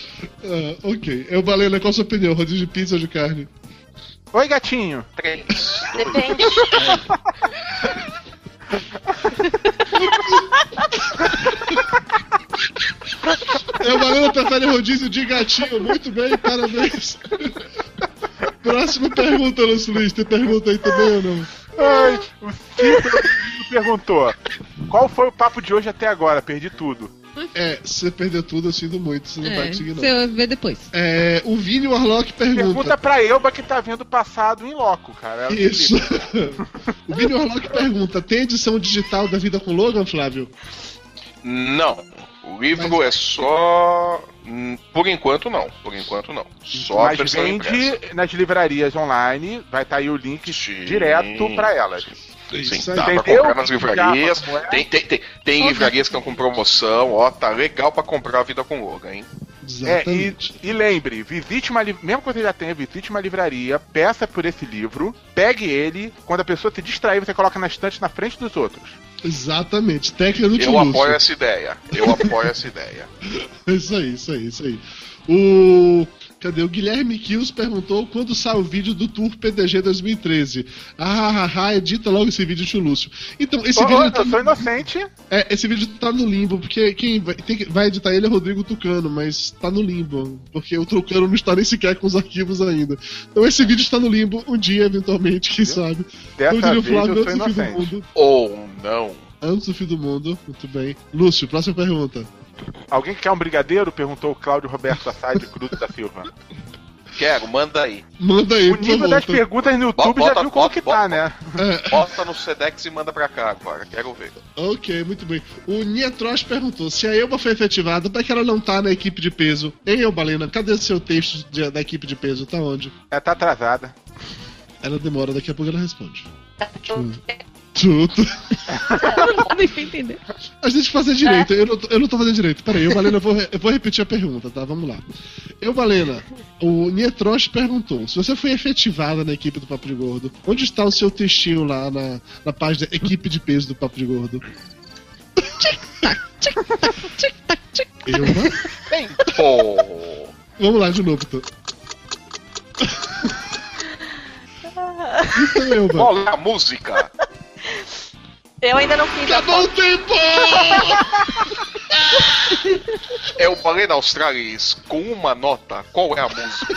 Ah, ok. Eu, Balena, qual a sua opinião? Rodízio de pizza ou de carne? Oi, gatinho. Três. Depende. [LAUGHS] É o Balena prefere rodízio de gatinho. Muito bem, parabéns. Próxima pergunta, Lúcio Luiz. Tem pergunta aí também ou não? Ai, o Cícero perguntou: Qual foi o papo de hoje até agora? Perdi tudo. É, se você perder tudo, eu sinto muito. Você não vai É, conseguir, não. você vê depois. É, o Vini Warlock pergunta. Pergunta pra Elba que tá vendo o passado em loco, cara. Ela Isso. [LAUGHS] o Vini Warlock pergunta: tem edição digital da vida com Logan, Flávio? Não. O livro é só. Por enquanto não. Por enquanto não. Só a Mas versão vende impressa. nas livrarias online, vai estar aí o link direto pra elas. Sim, Aí. dá pra comprar nas livrarias. É? Tem, tem, tem, tem livrarias que estão com promoção, ó, tá legal pra comprar a vida com Logan, hein? É, e, Exatamente. e lembre, visite uma livraria, mesmo que você já tenha, visite uma livraria, peça por esse livro, pegue ele, quando a pessoa se distrair, você coloca na estante na frente dos outros. Exatamente. Técnica do Eu apoio essa ideia. Eu apoio essa ideia. [LAUGHS] Isso aí, isso aí, isso aí. O. Cadê? O Guilherme Kills perguntou quando sai o vídeo do Tour PDG 2013. Ah, ah, ah, edita logo esse vídeo, tio Lúcio. Então, esse Ô, vídeo. tá eu sou inocente. É, esse vídeo tá no limbo, porque quem vai, tem que- vai editar ele é Rodrigo Tucano, mas tá no limbo, porque o Tucano não está nem sequer com os arquivos ainda. Então esse vídeo está no limbo um dia, eventualmente, quem sabe. Dessa diria o vez eu Flávio, sou antes do fim do inocente. mundo. Ou não. Antes do fim do mundo, muito bem. Lúcio, próxima pergunta. Alguém que quer um brigadeiro? Perguntou o Cláudio Roberto Assad [LAUGHS] Cruz da Silva. Quero, manda aí. Manda aí, O nível favor. das perguntas no YouTube Bota- já viu como bota- que tá, bota- né? É, Bota no Sedex e manda pra cá agora. Quero ver. ok, muito bem. O Nietros perguntou: se a Elba foi efetivada, por que ela não tá na equipe de peso? Hein, Elbalena? Cadê o seu texto de- da equipe de peso? Tá onde? Ela tá atrasada. Ela demora, daqui a pouco ela responde. Tudo. Não dá nem pra entender. A gente fazer direito, eu, não, tô- eu não tô fazendo direito. Peraí, eu, Valena, eu vou, eu vou repetir a pergunta, tá? Vamos lá. Eu, Valena, o Nietrosh perguntou: se você foi efetivada na equipe do Papo de Gordo, onde está o seu textinho lá na, na página Equipe de Peso do Papo de Gordo? Elba? Bem, pô. Vamos lá de novo, então. [LAUGHS] Então, Elba. Olha a música. Eu ainda não fiz Acabou o tempo! [LAUGHS] É o Balena Australis com uma nota. Qual é a música?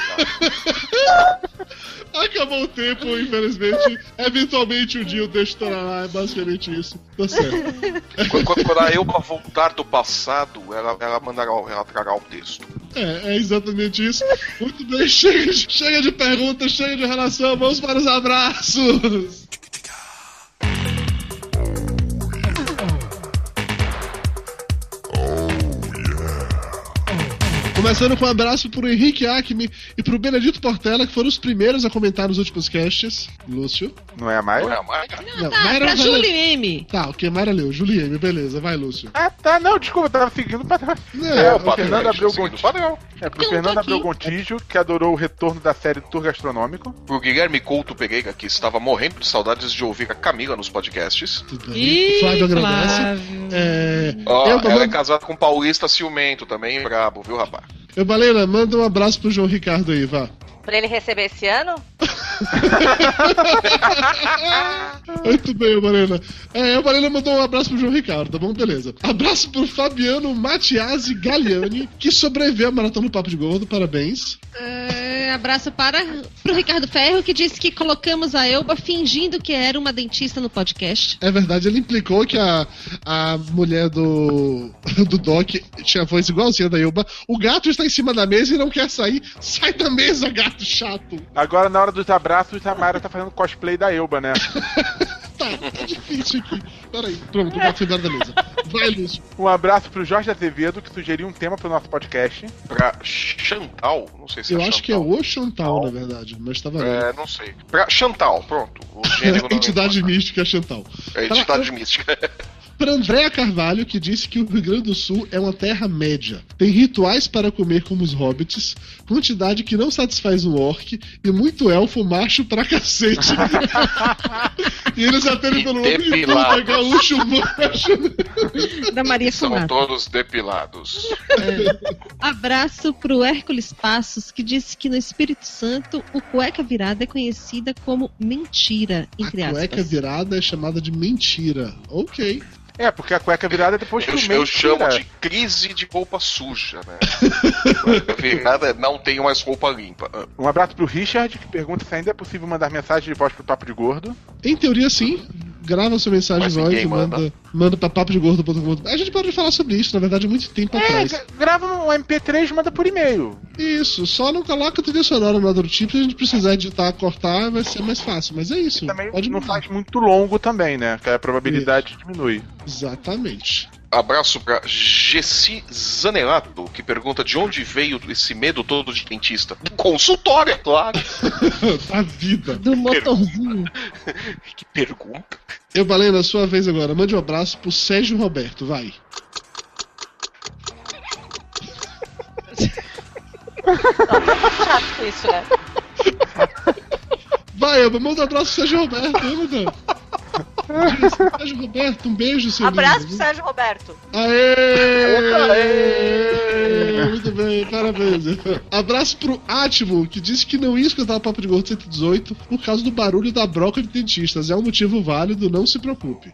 Acabou o tempo, infelizmente. Eventualmente um dia eu deixo estar lá, é basicamente isso. Tá certo. Quando, quando- quando a Elba voltar do passado, ela, ela mandará, ela trará o texto. É, é exatamente isso. Muito bem, [LAUGHS] chega de, chega de perguntas, chega de relação, vamos para os abraços. Começando com um abraço pro Henrique Acme e pro Benedito Portela, que foram os primeiros a comentar nos últimos casts. Lúcio. Não é mais? Não é a Mayra? Não, Tá, Mayra pra vai- Julie M. Tá, ok, Mayra leu. Juliane, beleza, vai, Lúcio. Ah, tá. Não, desculpa, eu tava seguindo pra trás. Não, É, o o Fernando padrão, Abreu seguindo o Gontijo. padrão. É, pro Fernando. Abreu Gontijo, que adorou o retorno da série Tour Gastronômico. Pro Guilherme Couto Pereira, que estava morrendo de saudades de ouvir a Camila nos podcasts. Tudo bem. Ih, o Flávio agradece. Flávio. É, Ó, eu, ela é casada com um paulista ciumento também, brabo, viu, rapaz? Eu, Balena, manda um abraço pro João Ricardo aí, vá. Pra ele receber esse ano? [LAUGHS] Muito bem, Balena. É, a Balena mandou um abraço pro João Ricardo, tá bom? Beleza. Abraço pro Fabiano Matiasi Galliani, que sobreviveu à Maratona do Papo de Gordo, parabéns. É, abraço para pro Ricardo Ferro, que disse que colocamos a Elba fingindo que era uma dentista no podcast. É verdade, ele implicou que a, a mulher do, do Doc tinha voz igualzinha da Elba. O gato está em cima da mesa e não quer sair. Sai da mesa, gato chato. Agora, na hora dos abraços, a Mayra tá fazendo cosplay da Elba, né? [LAUGHS] Tá, tá difícil aqui. Peraí, pronto, o gato foi embora da mesa. Vai, Lúcio. Um abraço pro Jorge Azevedo, que sugeriu um tema pro nosso podcast. Pra Chantal, não sei se Eu é acho que é Chantal. o Chantal, na verdade, mas tá valendo. É, não sei. Pra Chantal, pronto. O gênero [LAUGHS] Entidade mística Chantal. É entidade mística. Para Andréa Carvalho, que disse que o Rio Grande do Sul é uma terra média. Tem rituais para comer como os hobbits, quantidade que não satisfaz um orc e muito elfo macho pra cacete. [LAUGHS] e eles apenas pelo nome gaúcho macho. Da Maria São Fumata. todos depilados. Abraço pro Hércules Passos, que disse que no Espírito Santo o cueca virada é conhecida como mentira, entre aspas. Cueca virada é chamada de mentira. Ok. É, porque a cueca virada é depois que Eu, o eu chamo tira. de crise de roupa suja, né? Virada, não tenho mais roupa limpa. Um abraço pro Richard, que pergunta se ainda é possível mandar mensagem de voz pro Papo de Gordo. Em teoria, sim. Grava sua mensagem voz e manda, manda. manda pra papodegordo.com. A gente pode falar sobre isso, na verdade, há muito tempo É, atrás. gra- grava um MP3 e manda por e-mail. Isso, só não coloca trilha sonora no outro tipo, se a gente precisar editar, cortar, vai ser mais fácil. Mas é isso. Também pode não faz muito longo também, né? Que a probabilidade diminui. Exatamente. Abraço pra Gessi Zanelato, que pergunta de onde veio esse medo todo de dentista. Do consultório, é claro. [LAUGHS] a vida. Do motorzinho. [LAUGHS] Que pergunta. Eu, Balena, sua vez agora. Mande um abraço pro Sérgio Roberto, vai. Chato isso, né? Vai, Elba, manda um abraço pro Sérgio Roberto, anda. Sérgio Roberto, um beijo, seu Abraço lindo. pro Sérgio Roberto. Aê! Aê! Muito bem, parabéns. Abraço pro Atimo, que disse que não ia escutar o Papo de Gordo 118 por causa do barulho da broca de dentistas. É um motivo válido, não se preocupe.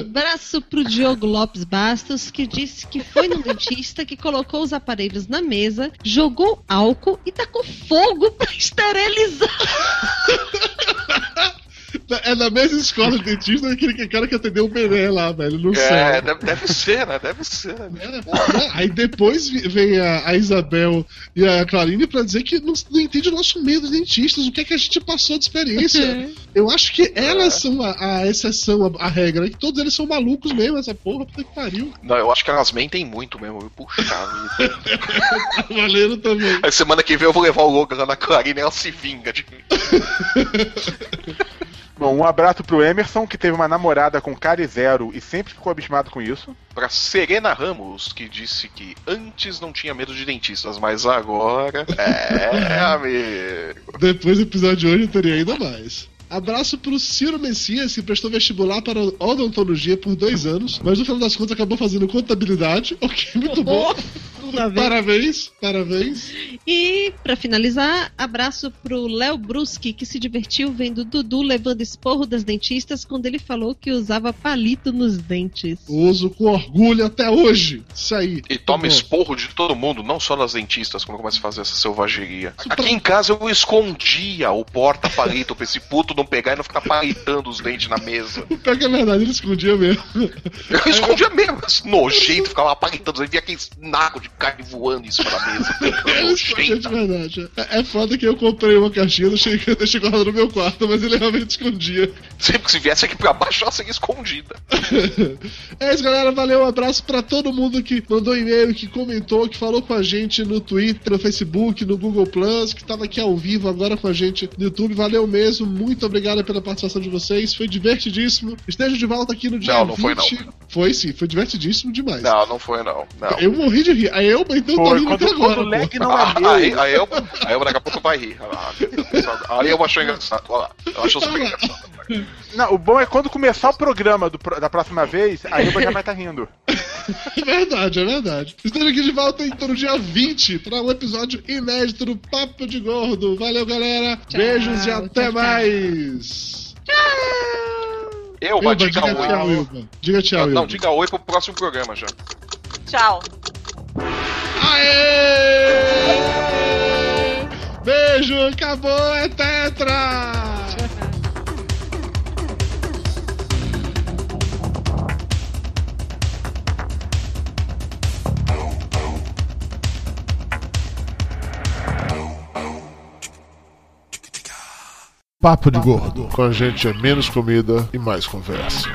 Abraço pro Diogo Lopes Bastos, que disse que foi no dentista que colocou os aparelhos na mesa, jogou álcool e tacou fogo pra esterilizar. [LAUGHS] É na mesma escola de dentista aquele cara que atendeu o Bené lá, velho, no É, céu. deve, deve ser, né? Deve ser. Né? É, Aí depois vem a, a Isabel e a Clarine pra dizer que não, não entende o nosso medo de dentistas, o que é que a gente passou de experiência. [LAUGHS] Eu acho que elas são a, a exceção, a, a regra, que todos eles são malucos mesmo, essa porra, puta que pariu. Não, eu acho que elas mentem muito mesmo. Puxa vida. [LAUGHS] Valendo também. Aí semana que vem eu vou levar o Logan lá na Clarina e ela se vinga de mim. [LAUGHS] Bom, um abraço pro Emerson, que teve uma namorada com cara e zero e sempre ficou abismado com isso. Pra Serena Ramos, que disse que antes não tinha medo de dentistas, mas agora. [LAUGHS] É, amigo. Depois do episódio de hoje eu teria ainda mais. Abraço pro Ciro Messias, que prestou vestibular para odontologia por dois anos, mas no final das contas acabou fazendo contabilidade. Ok, muito bom. [LAUGHS] Parabéns, parabéns. E, pra finalizar, abraço pro Léo Bruschi, que se divertiu vendo Dudu levando esporro das dentistas quando ele falou que usava palito nos dentes. Uso com orgulho até hoje. Isso aí. E toma Bom. esporro de todo mundo, não só das dentistas, quando começa a fazer essa selvageria. Aqui em casa eu escondia o porta-palito pra esse puto não pegar e não ficar palitando os dentes na mesa. [LAUGHS] O pior que é verdade, ele escondia mesmo. Eu escondia mesmo, nojento, ficava lá palitando, aí via aquele naco de carne voando em cima da mesa. Ele escondia de verdade. É é foda que eu comprei uma caixinha, deixei, [LAUGHS] deixei guardada no meu quarto, mas ele realmente escondia. Sempre que se viesse aqui pra baixo, ela seria escondida. [LAUGHS] É isso, galera. Valeu. Um abraço pra todo mundo que mandou e-mail, que comentou, que falou com a gente no Twitter, no Facebook, no Google Plus, que tava aqui ao vivo agora com a gente no YouTube. Valeu mesmo. Muito obrigado pela participação de vocês. Foi divertidíssimo. Esteja de volta aqui no dia Não, não foi 20. Foi sim, foi divertidíssimo demais. Não, não foi não. não. Eu morri de rir. A Elba então tá Foi, rindo quando- até agora. quando o lag não é meu. Aí, aí, eu, aí eu daqui a pouco vai rir. Ah, Aí eu achou engraçado. Olha lá. Eu acho super engraçado. Não, o bom é quando começar o programa do da próxima vez, a Ilba já vai estar rindo. [LAUGHS] É verdade, é verdade. Esteja aqui de volta então no dia 20 para um episódio inédito do Papo de Gordo. Valeu, galera. Beijos e até mais. Eu, Elba, mas diga diga tchau, oi. Elba. Diga tchau, Não, diga oi pro próximo programa já. Tchau. Aê! Beijo, acabou, é tetra! Papo de Gordo. Com a gente é menos comida e mais conversa.